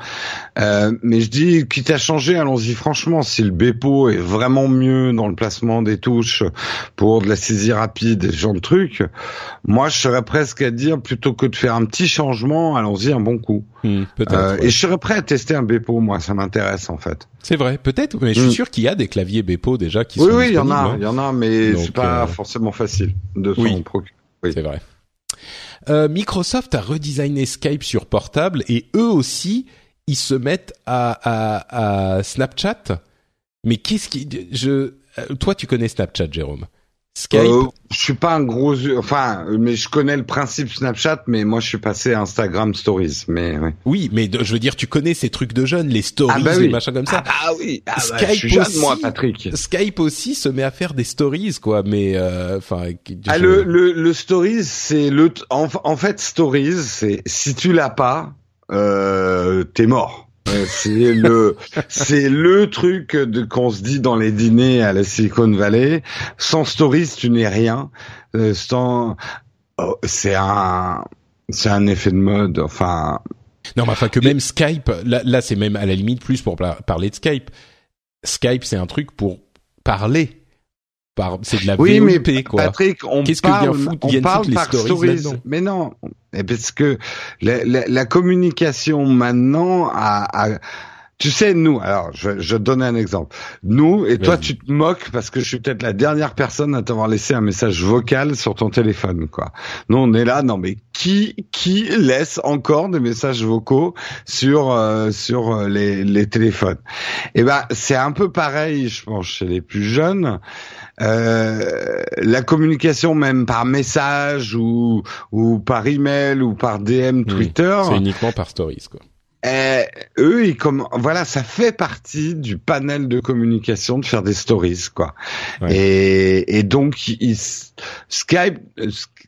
Euh, mais je dis, quitte à changer, allons-y franchement. Si le Bepo est vraiment mieux dans le placement des touches pour de la saisie rapide et ce genre de trucs, moi je serais presque à dire, plutôt que de faire un petit changement, allons-y un bon coup. Peut-être. Euh, ouais. Et je serais prêt à tester un Bepo, moi, ça m'intéresse en fait. C'est vrai, peut-être, mais je suis Hmm. sûr qu'il y a des claviers Bepo déjà qui Oui, sont oui, il y en a, hein. il y en a, mais Donc, c'est pas euh, forcément facile de s'en oui. procurer. Oui. C'est vrai. Euh, Microsoft a redesigné Skype sur portable et eux aussi, ils se mettent à, à, à Snapchat. Mais qu'est-ce qui, je, euh, toi, tu connais Snapchat, Jérôme? Skype. Euh, je suis pas un gros, enfin, mais je connais le principe Snapchat, mais moi je suis passé à Instagram Stories, mais oui. Oui, mais de- je veux dire, tu connais ces trucs de jeunes, les stories, Ah bah les oui. machins comme ça. Ah oui, ah bah, Skype je suis jeune aussi. moi, Patrick. Skype aussi se met à faire des stories, quoi. Mais euh, enfin, Ah, je- le, le, le Stories, c'est le, t- en, en fait, Stories, c'est si tu l'as pas, euh, t'es mort. C'est le, c'est le truc de qu'on se dit dans les dîners à la Silicon Valley. Sans Stories, tu n'es rien. Euh, sans, oh, c'est un, c'est un effet de mode. Enfin, Non, mais enfin que même Skype, là, là c'est même à la limite plus pour parler de Skype. Skype, c'est un truc pour parler. Par, c'est de la Oui, mais quoi. Patrick, on Qu'est-ce que vient parle, foutre- on viennent parle par stories mais non, Et parce que la, la- la communication maintenant a, a- tu sais, nous, alors je, je donne un exemple. Nous, et toi, tu te moques parce que je suis peut-être la dernière personne à t'avoir laissé un message vocal sur ton téléphone, quoi. Nous, on est là, non mais qui qui laisse encore des messages vocaux sur euh, sur euh, les, les téléphones? Eh ben, c'est un peu pareil, je pense, chez les plus jeunes. Euh, la communication même par message ou ou par email ou par DM Twitter, C'est uniquement par stories, quoi. euh, eux, ils comme voilà, ça fait partie du panel de communication de faire des stories, quoi. Ouais. Et, et donc, ils, Skype,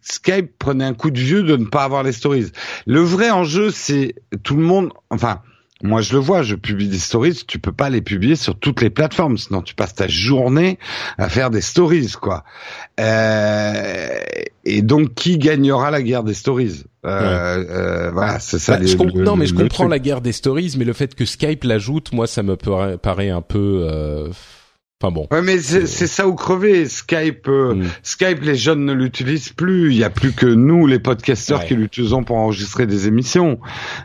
Skype prenait un coup de vieux de ne pas avoir les stories. Le vrai enjeu, c'est tout le monde, enfin. Moi, je le vois, je publie des stories, tu peux pas les publier sur toutes les plateformes, sinon tu passes ta journée à faire des stories, quoi. Euh, et donc, qui gagnera la guerre des stories? Euh, euh, Voilà, c'est ça. Bah, les- je comp- le- non, mais je comprends truc. la guerre des stories, mais le fait que Skype l'ajoute, moi, ça me paraît, paraît un peu. Euh, Enfin bon. Ouais, mais c'est c'est ça ou crever. Skype, euh, Mm. Skype, les jeunes ne l'utilisent plus. Il y a plus que nous, les podcasteurs, Ouais. qui l'utilisons pour enregistrer des émissions.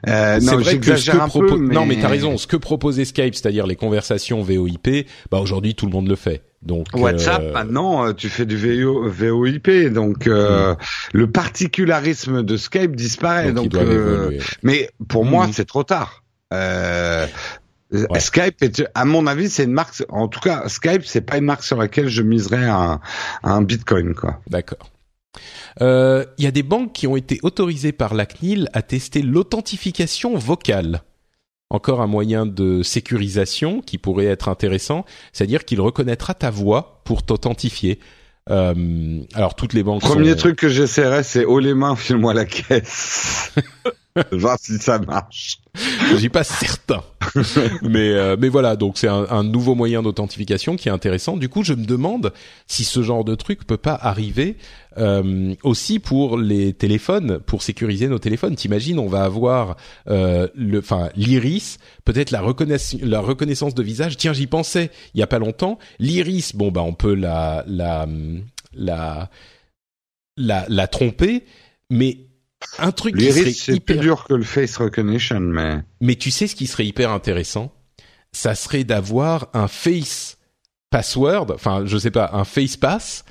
Euh, C'est non, vrai que ce que un peu, mais... non mais t'as raison, ce que proposait Skype, c'est-à-dire les conversations VoIP, bah aujourd'hui tout le monde le fait. Donc WhatsApp, euh, maintenant, euh, tu fais du VO, VoIP, donc euh, le particularisme de Skype disparaît. donc, euh, mais pour moi, Mhm. c'est trop tard. Euh, Ouais. Skype, est, à mon avis, c'est une marque. En tout cas, Skype, c'est pas une marque sur laquelle je miserais un, un Bitcoin, quoi. D'accord. Euh, Il y a des banques qui ont été autorisées par la CNIL à tester l'authentification vocale. encore un moyen de sécurisation qui pourrait être intéressant, c'est-à-dire qu'il reconnaîtra ta voix pour t'authentifier. Euh, alors toutes les banques. Premier sont- truc que j'essaierai, c'est haut les mains, file-moi la caisse. Voir si ça marche. Je suis pas certain. mais euh, mais voilà, donc c'est un, un nouveau moyen d'authentification qui est intéressant. Du coup, je me demande si ce genre de truc peut pas arriver euh, aussi pour les téléphones, pour sécuriser nos téléphones. T'imagines, on va avoir euh, le, enfin l'iris, peut-être la reconnaissance, la reconnaissance de visage. Tiens, j'y pensais il y a pas longtemps. L'iris, bon bah on peut la la la la, la tromper, mais un truc qui serait c'est hyper plus dur que le face recognition, mais mais tu sais ce qui serait hyper intéressant? Ça serait d'avoir un face password, enfin je sais pas, un face pass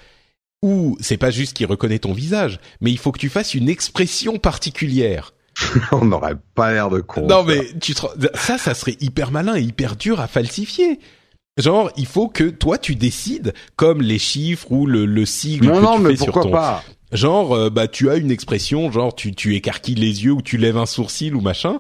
où c'est pas juste qu'il reconnaît ton visage, mais il faut que tu fasses une expression particulière. on n'aurait pas l'air de con. non mais tu te... ça ça serait hyper malin et hyper dur à falsifier. Genre, il faut que toi tu décides comme les chiffres ou le, le sigle Non, que non, tu mais fais sur pourquoi ton pas? Genre euh, bah tu as une expression genre tu tu écarquilles les yeux ou tu lèves un sourcil ou machin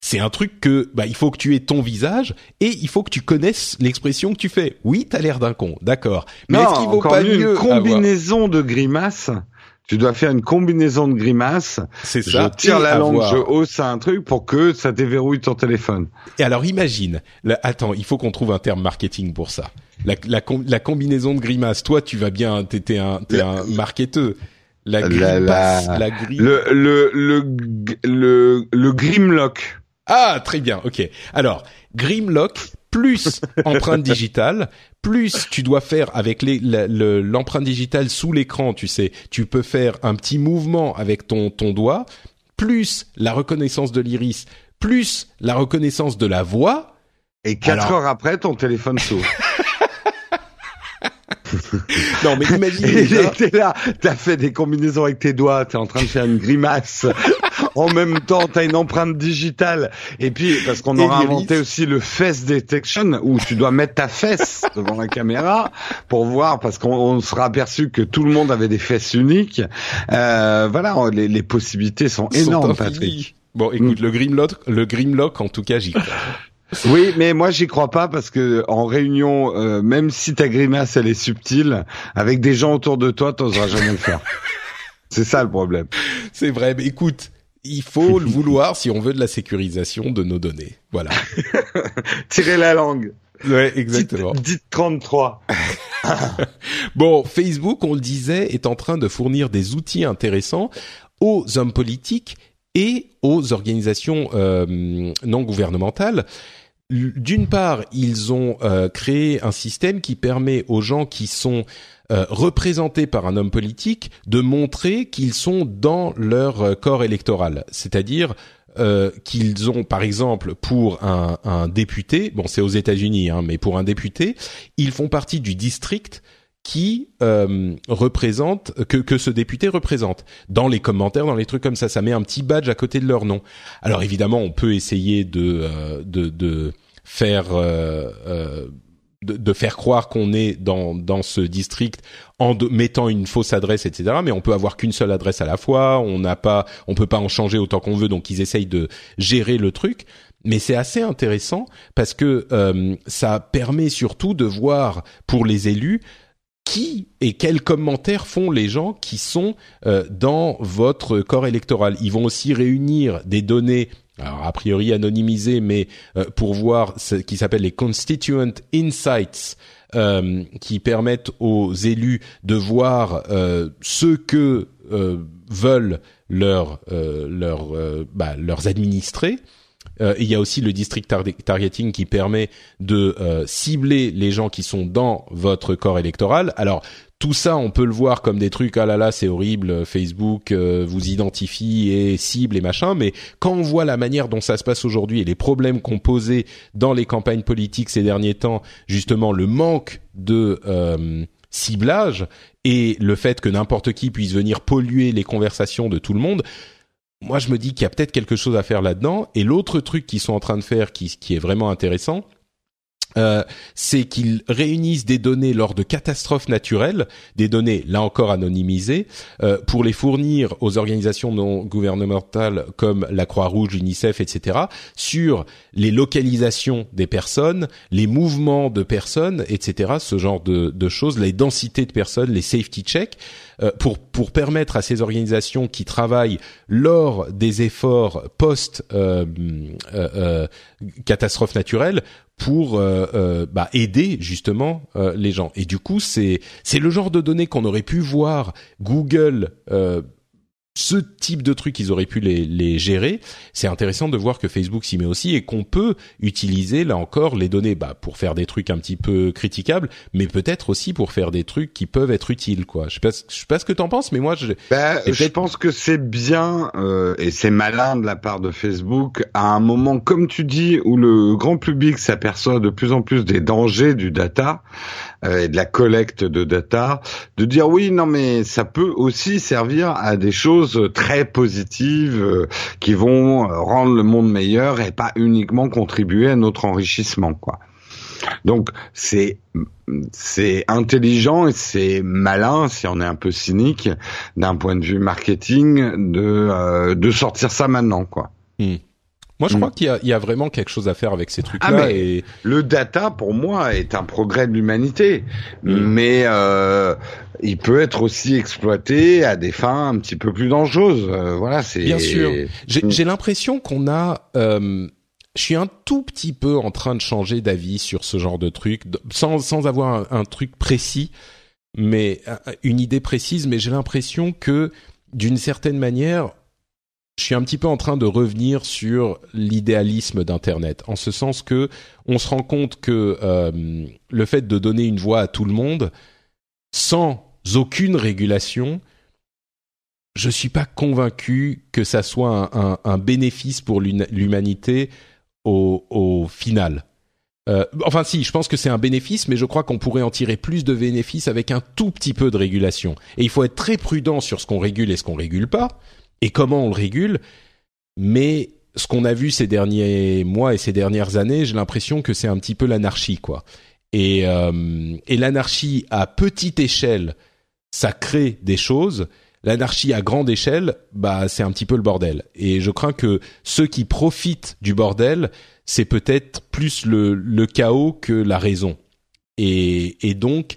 c'est un truc que bah il faut que tu aies ton visage et il faut que tu connaisses l'expression que tu fais oui t'as l'air d'un con d'accord mais est-ce qu'il vaut pas mieux, une combinaison de grimaces. Tu dois faire une combinaison de grimaces. c'est Je ça tire et la langue, je hausse un truc pour que ça déverrouille ton téléphone. et alors imagine là, attends il faut qu'on trouve un terme marketing pour ça la la, com- la combinaison de grimaces toi tu vas bien t'es un t'es La- un marketeur la La- la- la gri Le le le le, le Grimlock. Ah, très bien, ok. Alors, Grimlock plus empreinte digitale, plus tu dois faire avec le- l'empreinte digitale sous l'écran, tu sais, tu peux faire un petit mouvement avec ton, ton doigt, plus la reconnaissance de l'iris, plus la reconnaissance de la voix. Et quatre Alors- heures après, ton téléphone s'ouvre. Non, mais imagine Et déjà, t'es là, t'as fait des combinaisons avec tes doigts, t'es en train de faire une grimace. en même temps, t'as une empreinte digitale. Et puis, parce qu'on aura inventé aussi le face detection, où tu dois mettre ta fesse devant la caméra pour voir, parce qu'on on sera aperçu que tout le monde avait des fesses uniques. Euh, voilà, les, les possibilités sont énormes. Patrick. Bon, écoute, le Grimlock, le Grimlock, en tout cas, j'y crois. Oui, mais moi j'y crois pas parce que en réunion, euh, même si ta grimace elle est subtile, avec des gens autour de toi, t'oseras jamais le faire. C'est ça le problème. C'est vrai, mais écoute, il faut le vouloir si on veut de la sécurisation de nos données. Voilà. Tirer la langue. Ouais, exactement. Dites, dites 33. Bon, Facebook, on le disait, est en train de fournir des outils intéressants aux hommes politiques et aux organisations euh, non gouvernementales. D'une part, ils ont euh, créé un système qui permet aux gens qui sont euh, représentés par un homme politique de montrer qu'ils sont dans leur euh, corps électoral, c'est-à-dire euh, qu'ils ont, par exemple, pour un, un député, bon, c'est aux États-Unis, hein, mais pour un député, ils font partie du district qui euh, représente que que ce député représente. Dans les commentaires dans les trucs comme ça ça met un petit badge à côté de leur nom. Alors évidemment on peut essayer de euh, de, de faire euh, euh, de, de faire croire qu'on est dans dans ce district en mettant une fausse adresse etc mais on peut avoir qu'une seule adresse à la fois. On n'a pas on peut pas en changer autant qu'on veut donc ils essayent de gérer le truc. Mais c'est assez intéressant parce que euh, ça permet surtout de voir pour les élus qui et quels commentaires font les gens qui sont euh, dans votre corps électoral? Ils vont aussi réunir des données, alors a priori anonymisées, mais euh, pour voir ce qui s'appelle les constituent insights, euh, qui permettent aux élus de voir euh, ce que euh, veulent leurs euh, leurs euh, bah, leurs administrés. Euh, il y a aussi le district tar- targeting qui permet de euh, cibler les gens qui sont dans votre corps électoral. Alors tout ça, on peut le voir comme des trucs ah là là, c'est horrible, Facebook euh, vous identifie et cible et machin. Mais quand on voit la manière dont ça se passe aujourd'hui et les problèmes qu'on posait dans les campagnes politiques ces derniers temps, justement le manque de euh, ciblage et le fait que n'importe qui puisse venir polluer les conversations de tout le monde, moi je me dis qu'il y a peut-être quelque chose à faire là-dedans. Et l'autre truc qu'ils sont en train de faire, qui, est vraiment intéressant, euh, c'est qu'ils réunissent des données lors de catastrophes naturelles, des données là encore anonymisées, euh, pour les fournir aux organisations non gouvernementales comme la Croix-Rouge, l'UNICEF, etc., sur les localisations des personnes, les mouvements de personnes, etc., ce genre de, de choses, les densités de personnes, les safety checks, euh, pour pour permettre à ces organisations qui travaillent lors des efforts post euh, euh, pour bah, aider justement les gens. Et du coup, c'est c'est le genre de données qu'on aurait pu voir Google ce type de trucs, ils auraient pu les, les gérer. C'est intéressant de voir que Facebook s'y met aussi et qu'on peut utiliser là encore les données bah, pour faire des trucs un petit peu critiquables, mais peut-être aussi pour faire des trucs qui peuvent être utiles. Quoi. Je sais pas, je sais pas ce que t'en penses, mais moi je. Bah, je pense que c'est bien euh, et c'est malin de la part de Facebook à un moment comme tu dis où le grand public s'aperçoit de plus en plus des dangers du data et de la collecte de data, de dire oui non mais ça peut aussi servir à des choses très positives euh, qui vont euh, rendre le monde meilleur et pas uniquement contribuer à notre enrichissement, quoi. Donc c'est c'est intelligent et c'est malin si on est un peu cynique d'un point de vue marketing de euh, de sortir ça maintenant quoi. Hmm. Moi, je crois mm. qu'il y, a vraiment quelque chose à faire avec ces trucs-là. Ah, et le data, pour moi, est un progrès de l'humanité, mm. mais euh, il peut être aussi exploité à des fins un petit peu plus dangereuses. Euh, voilà, c'est bien sûr. Mm. J'ai l'impression qu'on a. Euh, je suis un tout petit peu en train de changer d'avis sur ce genre de truc, sans sans avoir un, un truc précis, mais une idée précise. Mais j'ai l'impression que d'une certaine manière, je suis un petit peu en train de revenir sur l'idéalisme d'Internet, en ce sens que on se rend compte que euh, le fait de donner une voix à tout le monde, sans aucune régulation, je suis pas convaincu que ça soit un, bénéfice pour l'humanité au, final. Euh, enfin si, je pense que c'est un bénéfice, mais je crois qu'on pourrait en tirer plus de bénéfices avec un tout petit peu de régulation. Et il faut être très prudent sur ce qu'on régule et ce qu'on régule pas, et comment on le régule. Mais ce qu'on a vu ces derniers mois et ces dernières années, j'ai l'impression que c'est un petit peu l'anarchie, quoi. Et, euh, et l'anarchie à petite échelle, ça crée des choses. L'anarchie à grande échelle, bah c'est un petit peu le bordel. Et je crains que ceux qui profitent du bordel, c'est peut-être plus le, le chaos que la raison. Et, et donc,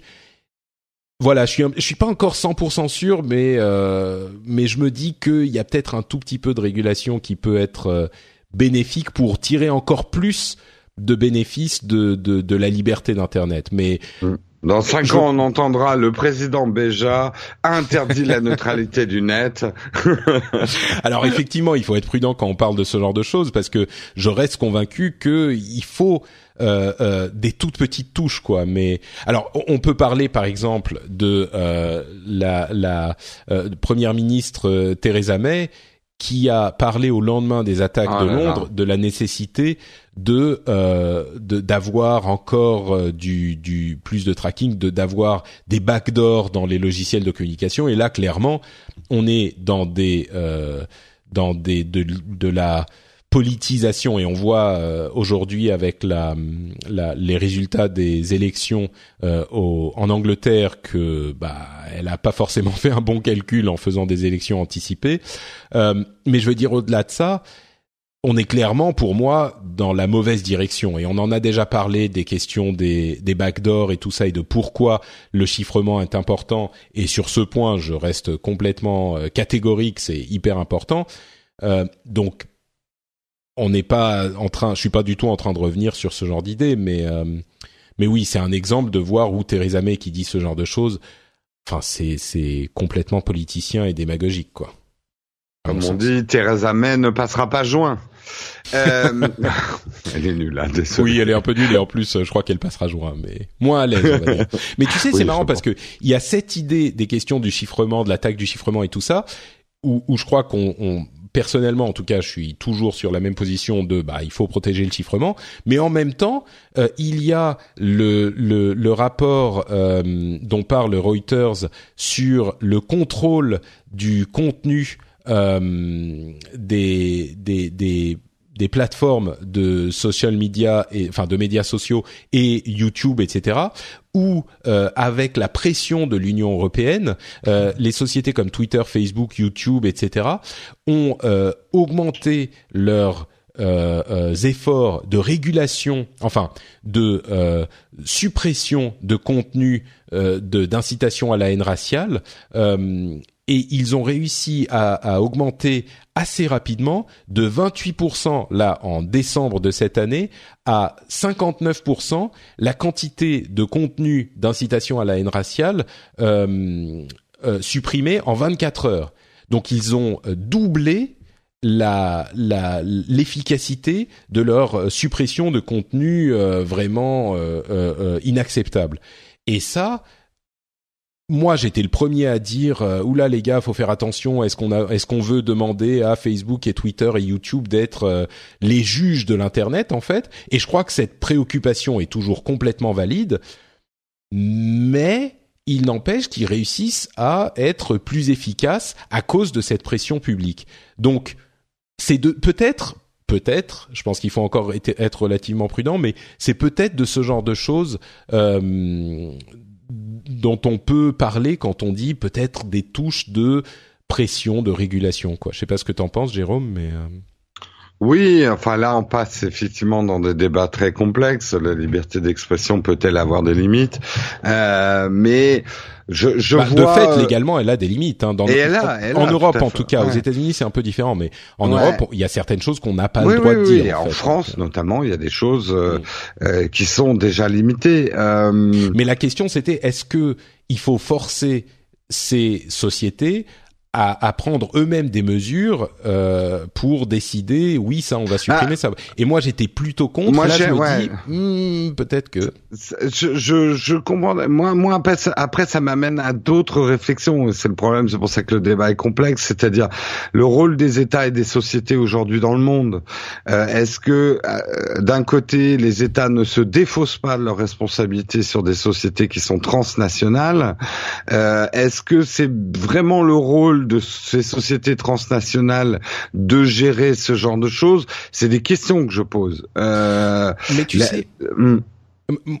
voilà, je suis je suis pas encore 100% sûr, mais euh, mais je me dis qu'il y a peut-être un tout petit peu de régulation qui peut être euh, bénéfique pour tirer encore plus de bénéfices de de, de la liberté d'internet. Mais mm. Dans cinq ans, on entendra le président Béja interdit la neutralité du net. Alors effectivement, il faut être prudent quand on parle de ce genre de choses parce que je reste convaincu qu'il faut euh, euh, des toutes petites touches quoi mais alors on peut parler par exemple de euh, la, la euh, première ministre Theresa May qui a parlé au lendemain des attaques ah de Londres de la nécessité de d'avoir encore du, du plus de tracking, de d'avoir des backdoors dans les logiciels de communication. Et là, clairement, on est dans des dans des de, de la politisation et on voit euh, aujourd'hui avec la, la, les résultats des élections euh, au, en Angleterre que bah elle a pas forcément fait un bon calcul en faisant des élections anticipées. Euh, mais je veux dire au-delà de ça on est clairement pour moi dans la mauvaise direction. Et on en a déjà parlé des questions des, des backdoors et tout ça et de pourquoi le chiffrement est important. Et sur ce point je reste complètement catégorique c'est hyper important. Donc on n'est pas en train, je suis pas du tout en train de revenir sur ce genre d'idée, mais euh, mais oui, c'est un exemple de voir où Theresa May qui dit ce genre de choses, enfin c'est c'est complètement politicien et démagogique quoi. Comme on dit, Theresa May ne passera pas juin. Euh... elle est nulle, hein, Oui, elle est un peu nulle et en plus, je crois qu'elle passera juin, mais moins à l'aise. On va dire. mais tu sais, c'est marrant parce que il y a cette idée des questions du chiffrement, de l'attaque du chiffrement et tout ça, où, où je crois qu'on personnellement, en tout cas, je suis toujours sur la même position de bah il faut protéger le chiffrement, mais en même temps, euh, il y a le le, rapport euh, dont parle Reuters sur le contrôle du contenu euh, des des des plateformes de social media et enfin de médias sociaux et YouTube, etc. Où euh, avec la pression de l'Union européenne, euh, les sociétés comme Twitter, Facebook, YouTube, etc. ont euh, augmenté leurs efforts de régulation, enfin de suppression de contenu d'incitation à la haine raciale et ils ont réussi à, à, augmenter assez rapidement de 28% là en décembre de cette année à 59% la quantité de contenu d'incitation à la haine raciale euh, euh, supprimé en 24 heures. Donc ils ont euh, doublé la l'efficacité de leur suppression de contenu euh, vraiment euh, inacceptable. Et ça, moi, j'étais le premier à dire euh, oula les gars, faut faire attention. Est-ce qu'on a, est-ce qu'on veut demander à Facebook et Twitter et YouTube d'être euh, les juges de l'internet en fait? Et je crois que cette préoccupation est toujours complètement valide, mais il n'empêche qu'ils réussissent à être plus efficaces à cause de cette pression publique. Donc, c'est de peut-être peut-être, je pense qu'il faut encore être relativement prudent, mais c'est peut-être de ce genre de choses euh, dont on peut parler quand on dit peut-être des touches de pression, de régulation. Quoi. Je sais pas ce que tu en penses, Jérôme, mais euh, oui, enfin là on passe effectivement dans des débats très complexes. La liberté d'expression peut-elle avoir des limites euh, Mais je, je bah, vois... De fait, légalement, elle a des limites. Hein, dans Et elle a, elle en a, Europe, tout en tout cas. Aux. États-Unis, c'est un peu différent, mais en Ouais. Europe, il y a certaines choses qu'on n'a pas oui, le droit oui, de oui. dire. En, fait. France, notamment, il y a des choses euh, euh, qui sont déjà limitées. Euh, Mais la question, c'était est-ce que il faut forcer ces sociétés à, à prendre eux-mêmes des mesures euh, pour décider oui ça on va supprimer ça et moi j'étais plutôt contre Ah. Moi, là je me ouais. dis hmm, peut-être que je, je, je comprends. Moi, moi après, ça, après, ça m'amène à d'autres réflexions. C'est le problème. C'est pour ça que le débat est complexe. C'est-à-dire le rôle des États et des sociétés aujourd'hui dans le monde. Euh, Est-ce que euh, d'un côté, les États ne se défaussent pas de leurs responsabilités sur des sociétés qui sont transnationales Euh, Est-ce que c'est vraiment le rôle de ces sociétés transnationales de gérer ce genre de choses C'est des questions que je pose. Euh, mais tu la- sais hum,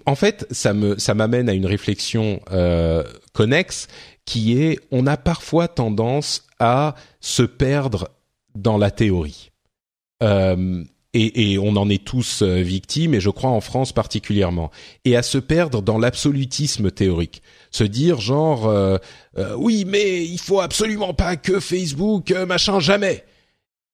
en fait ça me ça m'amène à une réflexion euh, connexe qui est on a parfois tendance à se perdre dans la théorie Euh, et, et on en est tous euh, victimes, et je crois en France particulièrement, et à se perdre dans l'absolutisme théorique, se dire genre euh, euh, oui mais il faut absolument pas que Facebook euh, machin jamais.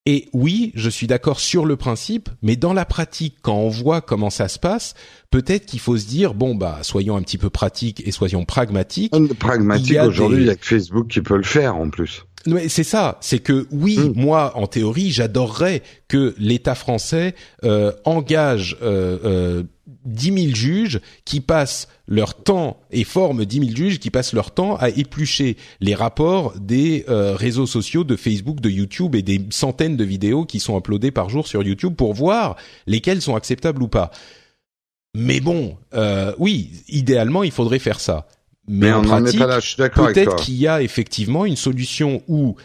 Et oui, je suis d'accord sur le principe, mais dans la pratique, quand on voit comment ça se passe, peut-être qu'il faut se dire bon bah soyons un petit peu pratiques et soyons pragmatiques. Pragmatique aujourd'hui, il y a que Facebook qui peut le faire en plus. Mais c'est ça, c'est que oui, Mm. moi en théorie, j'adorerais que l'État français euh, engage euh, euh, 10 000 juges qui passent leur temps et forment 10 000 juges qui passent leur temps à éplucher les rapports des euh, réseaux sociaux de Facebook, de YouTube et des centaines de vidéos qui sont uploadées par jour sur YouTube pour voir lesquelles sont acceptables ou pas. Mais bon, euh, oui, idéalement, il faudrait faire ça. Mais, Mais en pratique, peut-être qu'il y a effectivement une solution où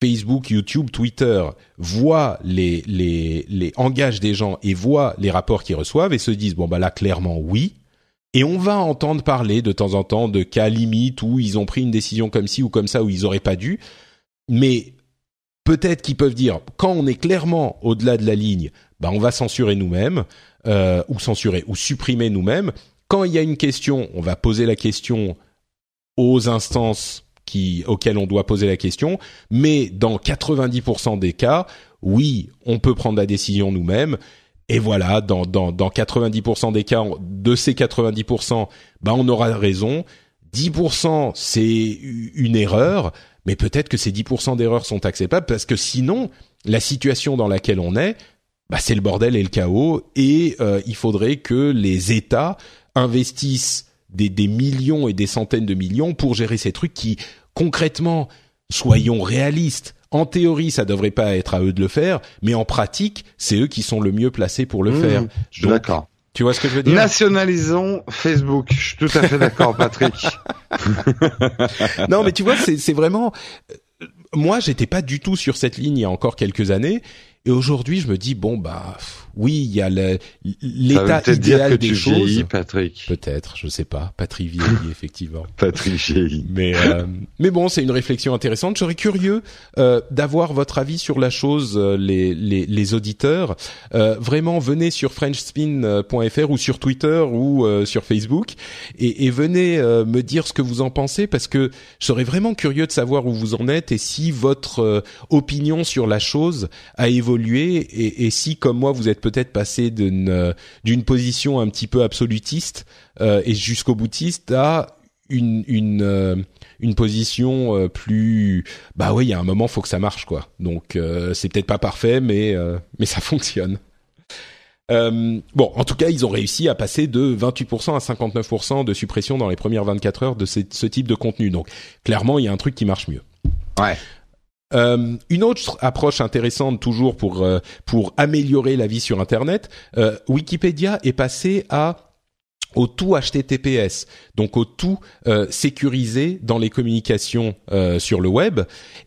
Facebook, YouTube, Twitter voient les les les engagent des gens et voient les rapports qu'ils reçoivent et se disent bon bah là clairement oui. Et on va entendre parler de temps en temps de cas limites où ils ont pris une décision comme ci ou comme ça où ils auraient pas dû. Mais peut-être qu'ils peuvent dire quand on est clairement au-delà de la ligne, bah on va censurer nous-mêmes euh, ou censurer ou supprimer nous-mêmes. Quand il y a une question, on va poser la question aux instances qui, auxquelles on doit poser la question, mais dans 90% des cas, oui, on peut prendre la décision nous-mêmes. Et voilà, dans, dans, dans 90% des cas, de ces 90%, bah on aura raison. 10% c'est une erreur, mais peut-être que ces 10% d'erreurs sont acceptables parce que sinon, la situation dans laquelle on est, bah c'est le bordel et le chaos, et euh, il faudrait que les États investissent des, des millions et des centaines de millions pour gérer ces trucs qui, concrètement, soyons réalistes. En théorie, ça devrait pas être à eux de le faire, mais en pratique, c'est eux qui sont le mieux placés pour le Mmh, faire. Je suis d'accord. Tu vois ce que je veux dire? Nationalisons Facebook. Je suis tout à fait d'accord, Patrick. Non, mais tu vois, c'est c'est vraiment. euh, Moi, j'étais pas du tout sur cette ligne il y a encore quelques années, Et aujourd'hui, je me dis bon bah oui, il y a l'état idéal dire que des tu choses. Vieillis, Patrick. Peut-être, je sais pas. Patrick vieillit effectivement. Patrick vieillit. Mais euh, mais bon, c'est une réflexion intéressante. Je serais curieux euh, d'avoir votre avis sur la chose, euh, les, les, les auditeurs. Euh, vraiment, venez sur FrenchSpin.fr ou sur Twitter ou euh, sur Facebook et, et venez me dire ce que vous en pensez parce que je serais vraiment curieux de savoir où vous en êtes et si votre opinion sur la chose a évolué et, et si, comme moi, vous êtes peut-être passé d'une position un petit peu absolutiste euh, et jusqu'au boutiste à une une euh, une position euh, plus bah oui il y a un moment faut que ça marche quoi donc c'est peut-être pas parfait mais mais ça fonctionne bon, en tout cas, ils ont réussi à passer de 28% à 59% de suppression dans les premières 24 heures de ce type de contenu. Donc, clairement, il y a un truc qui marche mieux. Ouais. Euh, une autre approche intéressante toujours pour euh, pour améliorer la vie sur Internet, euh, Wikipédia est passé à au tout HTTPS, donc au tout sécurisé dans les communications sur le web.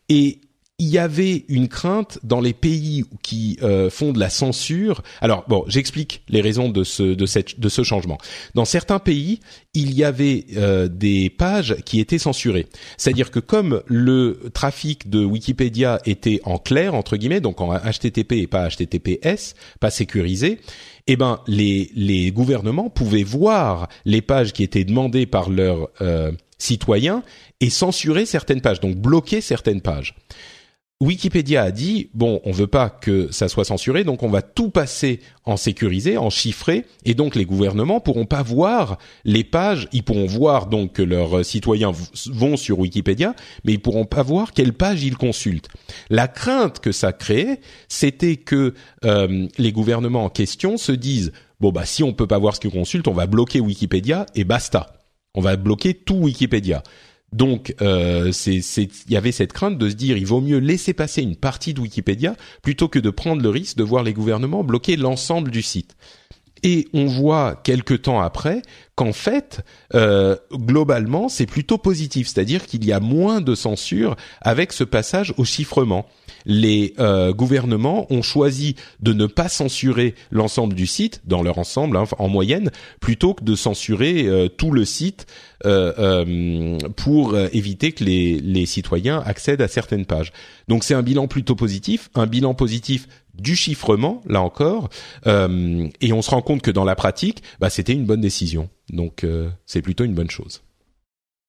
Et il y avait une crainte dans les pays qui euh, font de la censure. Alors bon, j'explique les raisons de ce de cette de ce changement. Dans certains pays, il y avait euh, des pages qui étaient censurées. C'est-à-dire que comme le trafic de Wikipédia était en clair entre guillemets, donc en HTTP et pas HTTPS, pas sécurisé, eh ben les les gouvernements pouvaient voir les pages qui étaient demandées par leurs euh, citoyens et censurer certaines pages, donc bloquer certaines pages. Wikipédia a dit bon, on veut pas que ça soit censuré, donc on va tout passer en sécurisé, en chiffré, et donc les gouvernements pourront pas voir les pages. Ils pourront voir donc que leurs citoyens vont sur Wikipédia, mais ils pourront pas voir quelle page ils consultent. La crainte que ça créait, c'était que euh, les gouvernements en question se disent bon bah si on peut pas voir ce qu'ils consultent, on va bloquer Wikipédia et basta. On va bloquer tout Wikipédia. Donc, euh, il y avait cette crainte de se dire, il vaut mieux laisser passer une partie de Wikipédia plutôt que de prendre le risque de voir les gouvernements bloquer l'ensemble du site. Et on voit quelque temps après qu'en fait, euh, globalement, c'est plutôt positif, c'est-à-dire qu'il y a moins de censure avec ce passage au chiffrement. Les euh, gouvernements ont choisi de ne pas censurer l'ensemble du site dans leur ensemble, hein, en moyenne, plutôt que de censurer euh, tout le site pour éviter que les, les citoyens accèdent à certaines pages. Donc c'est un bilan plutôt positif, un bilan positif du chiffrement, là encore, euh, et on se rend compte que dans la pratique, bah, c'était une bonne décision. Donc euh, c'est plutôt une bonne chose.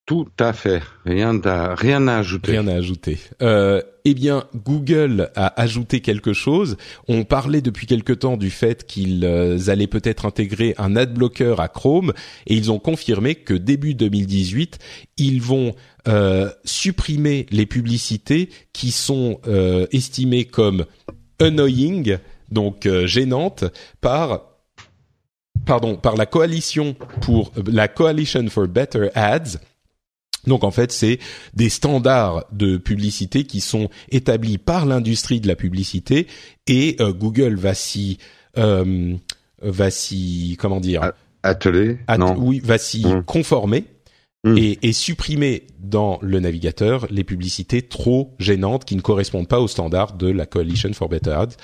Tout à fait. Rien à, rien à ajouter. Rien à ajouter. Euh, eh bien, Google a ajouté quelque chose. On parlait depuis quelque temps du fait qu'ils euh, allaient peut-être intégrer un adblocker à Chrome, et ils ont confirmé que début 2018, ils vont euh, supprimer les publicités qui sont euh, estimées comme annoying, donc euh, gênantes, par pardon par la coalition pour la Coalition for Better Ads. Donc en fait, c'est des standards de publicité qui sont établis par l'industrie de la publicité et euh, Google va s'y euh, va s'y comment dire? Atteler At non? oui va s'y Mmh. conformer Mmh. et, et supprimer dans le navigateur les publicités trop gênantes qui ne correspondent pas aux standards de la Coalition for Better Ads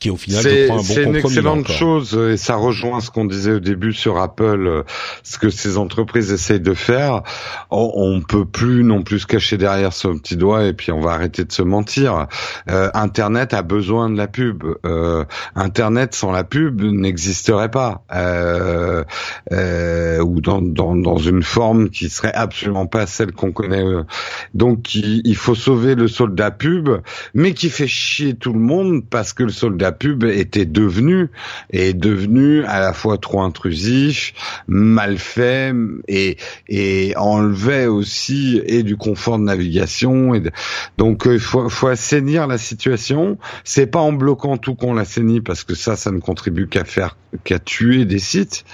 qui est au final je C'est crois un bon c'est une excellente encore. chose et ça rejoint ce qu'on disait au début sur Apple, euh, ce que ces entreprises essayent de faire. On, peut plus non plus se cacher derrière son petit doigt et puis on va arrêter de se mentir. Euh, Internet a besoin de la pub. Euh, Internet sans la pub n'existerait pas euh, euh, ou dans, dans dans une forme qui serait absolument pas celle qu'on connaît. Donc il, il faut sauver le soldat pub, mais qui fait chier tout le monde parce que le soldat pub était devenu est devenu à la fois trop intrusif, mal fait et et enlevait aussi et du confort de navigation et donc euh, il faut faut assainir la situation. C'est pas en bloquant tout qu'on l'assainit parce que ça ça ne contribue qu'à faire qu'à tuer des sites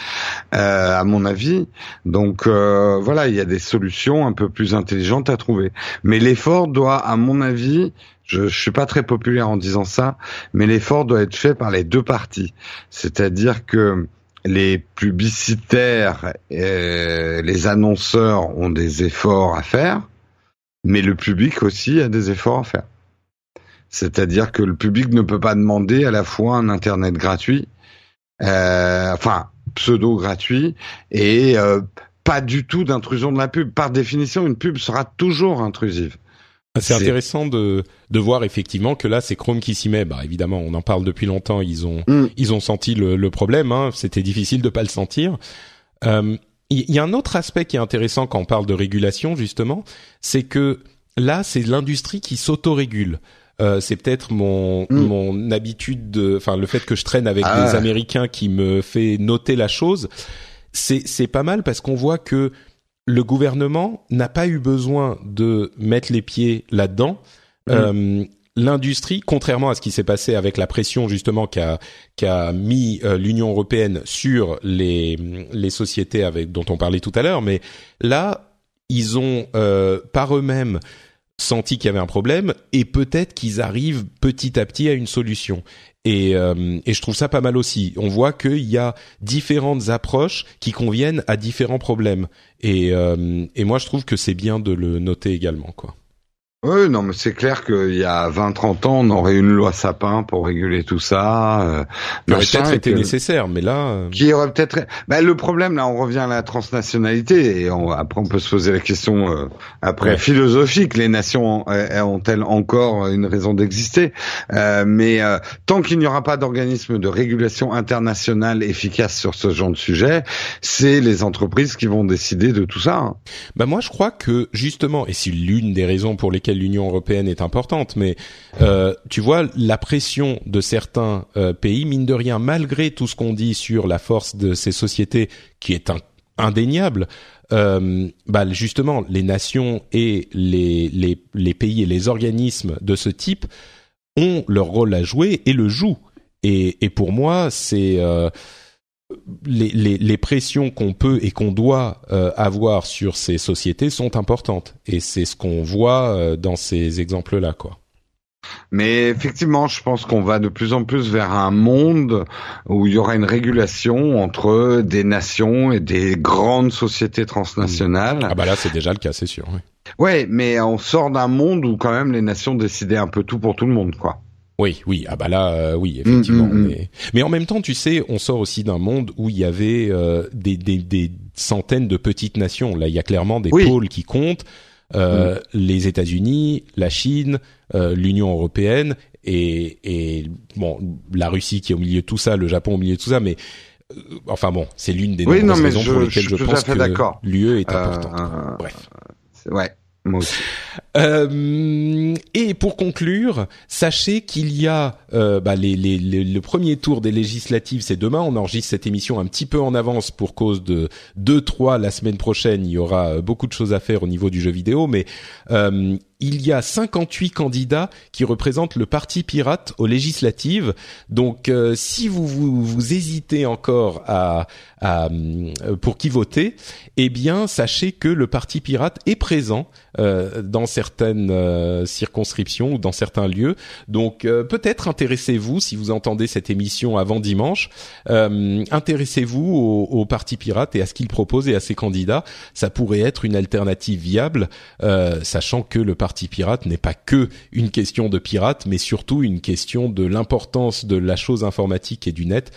euh, à mon avis. Donc euh, voilà, il y a des solutions un peu plus intelligentes à trouver. Mais l'effort doit, à mon avis, je, je suis pas très populaire en disant ça, mais l'effort doit être fait par les deux parties. C'est-à-dire que les publicitaires, euh, les annonceurs ont des efforts à faire, mais le public aussi a des efforts à faire. C'est-à-dire que le public ne peut pas demander à la fois un internet gratuit, euh, enfin pseudo gratuit, et euh, pas du tout d'intrusion de la pub. Par définition, une pub sera toujours intrusive. Ah, c'est intéressant de, de voir effectivement que là c'est Chrome qui s'y met. Bah évidemment, on en parle depuis longtemps. Ils ont mm. ils ont senti le, le problème. Hein. C'était difficile de pas le sentir. Euh, il y a un autre aspect qui est intéressant quand on parle de régulation justement, c'est que là c'est l'industrie qui s'autorégule. Euh, c'est peut-être mon mm. mon habitude de, enfin le fait que je traîne avec ah. des Américains qui me fait noter la chose. C'est c'est pas mal parce qu'on voit que le gouvernement n'a pas eu besoin de mettre les pieds là-dedans. Mm. Euh, l'industrie, contrairement à ce qui s'est passé avec la pression justement qu'a qu'a mis euh, l'Union européenne sur les les sociétés avec dont on parlait tout à l'heure, mais là ils ont euh, par eux-mêmes senti qu'il y avait un problème et peut-être qu'ils arrivent petit à petit à une solution. Et, euh, et je trouve ça pas mal aussi. On voit qu'il y a différentes approches qui conviennent à différents problèmes. Et, et moi, je trouve que c'est bien de le noter également, quoi. Oui, non, mais c'est clair qu'il y a 20-30 ans, on aurait une loi sapin pour réguler tout ça. Euh, qui aurait peut-être été nécessaire, mais là... Euh, qui aurait peut-être... Ben, le problème, là, on revient à la transnationalité, et après, on peut se poser la question, euh, après, philosophique, les nations ont-elles encore une raison d'exister euh, Mais euh, tant qu'il n'y aura pas d'organisme de régulation internationale efficace sur ce genre de sujet, c'est les entreprises qui vont décider de tout ça. Hein. Ben, moi, je crois que, justement, et c'est l'une des raisons pour lesquelles l'Union européenne est importante, mais euh, tu vois la pression de certains euh, pays, mine de rien, malgré tout ce qu'on dit sur la force de ces sociétés, qui est indéniable. Euh, bah justement, les nations et les, les, les pays et les organismes de ce type ont leur rôle à jouer et le jouent. Et, et pour moi, c'est euh, les, les, les, pressions qu'on peut et qu'on doit euh, avoir sur ces sociétés sont importantes et c'est ce qu'on voit euh, dans ces exemples-là, quoi. Mais effectivement, je pense qu'on va de plus en plus vers un monde où il y aura une régulation entre des nations et des grandes sociétés transnationales. Ah bah là, c'est déjà le cas, c'est sûr. Oui. Ouais, mais on sort d'un monde où quand même les nations décidaient un peu tout pour tout le monde, quoi. Oui, oui, ah bah là, euh, oui, effectivement. Mm, mm, mm. mais, en même temps, tu sais, on sort aussi d'un monde où il y avait euh, des, des, des, centaines de petites nations. Là, il y a clairement des pôles qui comptent. Euh, les États-Unis, la Chine, l'Union européenne et, et bon, la Russie qui est au milieu de tout ça, le Japon au milieu de tout ça, mais enfin bon, c'est l'une des raisons pour lesquelles je, pense que l'UE est importante. Bref. Ouais. Euh, et pour conclure, sachez qu'il y a euh, bah, le premier tour des législatives, c'est demain. On enregistre cette émission un petit peu en avance pour cause de 2-3 la semaine prochaine. Il y aura euh, beaucoup de choses à faire au niveau du jeu vidéo, mais il y a 58 candidats qui représentent le parti pirate aux législatives. Donc, euh, si vous, vous, hésitez encore à, à, pour qui voter, eh bien, sachez que le parti pirate est présent euh, dans certaines euh, circonscriptions ou dans certains lieux. Donc euh, peut-être intéressez-vous, si vous entendez cette émission avant dimanche, intéressez-vous au, au, Parti Pirate et à ce qu'il propose et à ses candidats. Ça pourrait être une alternative viable, sachant que le Parti Pirate n'est pas que une question de pirate, mais surtout une question de l'importance de la chose informatique et du net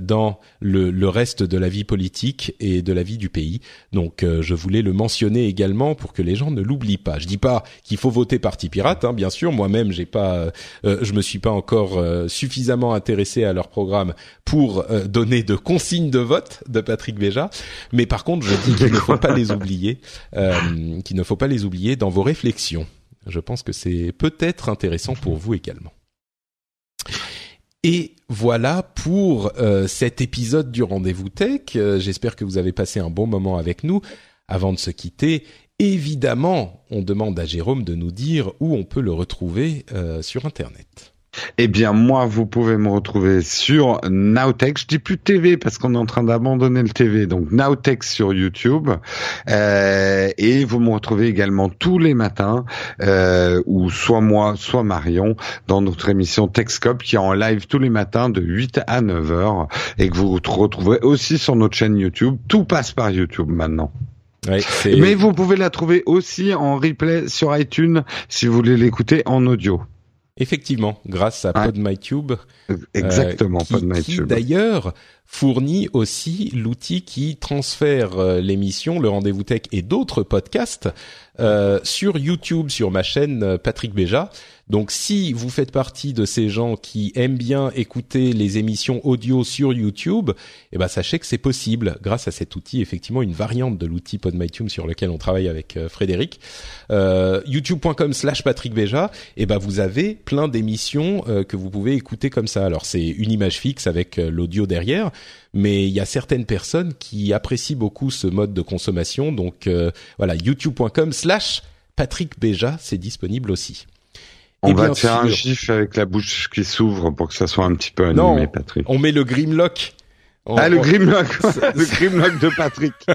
dans le, le, reste de la vie politique et de la vie du pays. Donc je voulais le mentionner également pour que les gens ne l'oublie pas. Je dis pas qu'il faut voter Parti Pirate, hein, bien sûr. Moi-même, j'ai pas, euh, euh, je me suis pas encore euh, suffisamment intéressé à leur programme pour donner de consignes de vote de Patrick Béja. Mais par contre, je dis qu'il ne faut pas les oublier, qu'il ne faut pas les oublier dans vos réflexions. Je pense que c'est peut-être intéressant pour vous également. Et voilà pour cet épisode du rendez-vous tech. J'espère que vous avez passé un bon moment avec nous. Avant de se quitter, Évidemment, on demande à Jérôme de nous dire où on peut le retrouver euh, sur Internet. Eh bien, moi, vous pouvez me retrouver sur Nowtech. Je dis plus TV parce qu'on est en train d'abandonner le TV. Donc, Nowtech sur YouTube. Euh, et vous me retrouvez également tous les matins, euh, ou soit moi, soit Marion, dans notre émission Techscope qui est en live tous les matins de 8 à 9 heures et que vous retrouverez aussi sur notre chaîne YouTube. Tout passe par YouTube maintenant. Mais vous pouvez la trouver aussi en replay sur iTunes si vous voulez l'écouter en audio. Effectivement, grâce à PodMyTube. Exactement, euh, PodMyTube. Qui d'ailleurs fournit aussi l'outil qui transfère euh, l'émission, le rendez-vous tech et d'autres podcasts euh, sur YouTube, sur ma chaîne Patrick Béja. Donc si vous faites partie de ces gens qui aiment bien écouter les émissions audio sur YouTube, eh ben sachez que c'est possible grâce à cet outil, effectivement une variante de l'outil PodMyTunes sur lequel on travaille avec euh, Frédéric. Euh, YouTube.com/slash Patrick Béja, eh ben vous avez plein d'émissions euh, que vous pouvez écouter comme ça. Alors c'est une image fixe avec l'audio derrière, mais il y a certaines personnes qui apprécient beaucoup ce mode de consommation. Donc voilà, YouTube.com/slash Patrick Béja, c'est disponible aussi. On va faire un gif avec la bouche qui s'ouvre pour que ça soit un petit peu animé, non, Patrick. On met le Grimlock. ah, le Grimlock, le Grimlock de Patrick.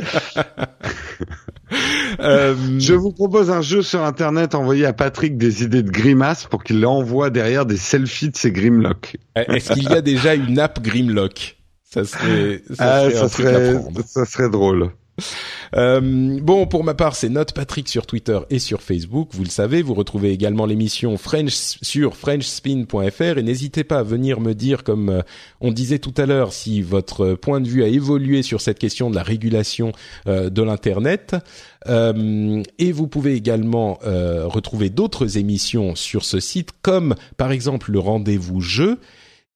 euh... Je vous propose un jeu sur Internet, envoyer à Patrick des idées de grimaces pour qu'il envoie derrière des selfies de ses Grimlock. Est-ce qu'il y a déjà une app Grimlock? Ça serait, ça ah, ça, serait ça serait drôle. Euh, bon, pour ma part, c'est Note Patrick sur Twitter et sur Facebook. Vous le savez, vous retrouvez également l'émission French sur FrenchSpin.fr et n'hésitez pas à venir me dire, comme euh, on disait tout à l'heure, si votre point de vue a évolué sur cette question de la régulation euh, de l'internet. et vous pouvez également retrouver d'autres émissions sur ce site, comme par exemple le rendez-vous jeu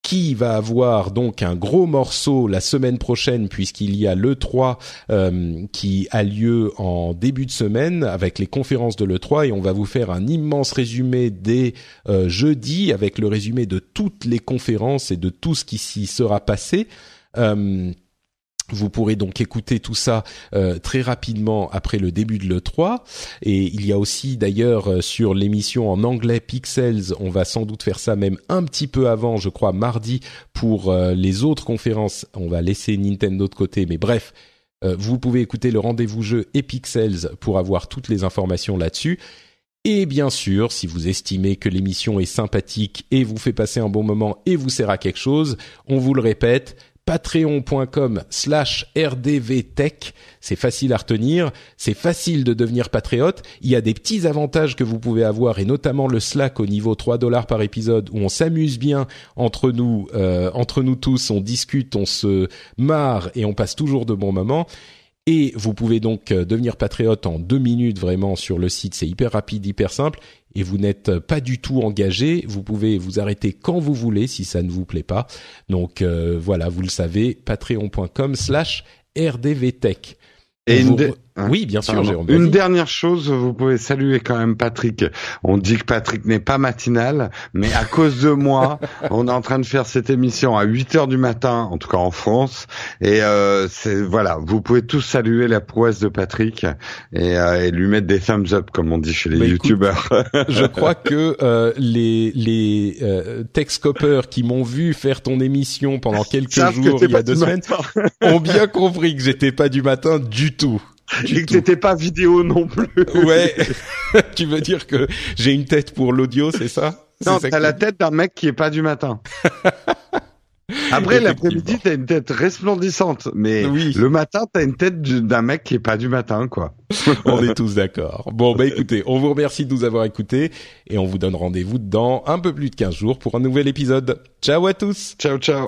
qui va avoir donc un gros morceau la semaine prochaine puisqu'il y a le 3 euh, qui a lieu en début de semaine avec les conférences de le 3 et on va vous faire un immense résumé des euh, jeudis avec le résumé de toutes les conférences et de tout ce qui s'y sera passé. Euh, vous pourrez donc écouter tout ça euh, très rapidement après le début de l'E3. Et il y a aussi d'ailleurs euh, sur l'émission en anglais Pixels, on va sans doute faire ça même un petit peu avant, je crois, mardi pour euh, les autres conférences. On va laisser Nintendo de côté, mais bref, vous pouvez écouter le rendez-vous jeu et Pixels pour avoir toutes les informations là-dessus. Et bien sûr, si vous estimez que l'émission est sympathique et vous fait passer un bon moment et vous sert à quelque chose, on vous le répète, patreon.com slash rdvtech. C'est facile à retenir, c'est facile de devenir patriote. Il y a des petits avantages que vous pouvez avoir et notamment le Slack au niveau 3 dollars par épisode où on s'amuse bien entre nous, euh, entre nous tous, on discute, on se marre et on passe toujours de bons moments. Et vous pouvez donc euh, devenir patriote en deux minutes vraiment sur le site. C'est hyper rapide, hyper simple. Et vous n'êtes pas du tout engagé. Vous pouvez vous arrêter quand vous voulez si ça ne vous plaît pas. Donc euh, voilà, vous le savez, patreon.com slash rdvtech. Et Hein oui, bien sûr, Jérôme. Une dernière chose, vous pouvez saluer quand même Patrick. On dit que Patrick n'est pas matinal, mais à cause de moi, on est en train de faire cette émission à 8 heures du matin, en tout cas en France. Et euh, voilà, vous pouvez tous saluer la prouesse de Patrick et, euh, et lui mettre des thumbs up, comme on dit chez les bah, youtubeurs. je crois que euh, les les euh, Techscopers qui m'ont vu faire ton émission pendant quelques jours il y a deux semaines ont bien compris que j'étais pas du matin du tout. Et que t'étais pas vidéo non plus. Ouais. tu veux dire que j'ai une tête pour l'audio, c'est ça? Non, t'as la tête d'un mec qui est pas du matin. Après l'après-midi, t'as une tête resplendissante, mais oui. le matin, t'as une tête d'un mec qui est pas du matin, quoi. on est tous d'accord. Bon, bah écoutez, on vous remercie de nous avoir écoutés et on vous donne rendez-vous dans un peu plus de 15 jours pour un nouvel épisode. Ciao à tous. Ciao, ciao.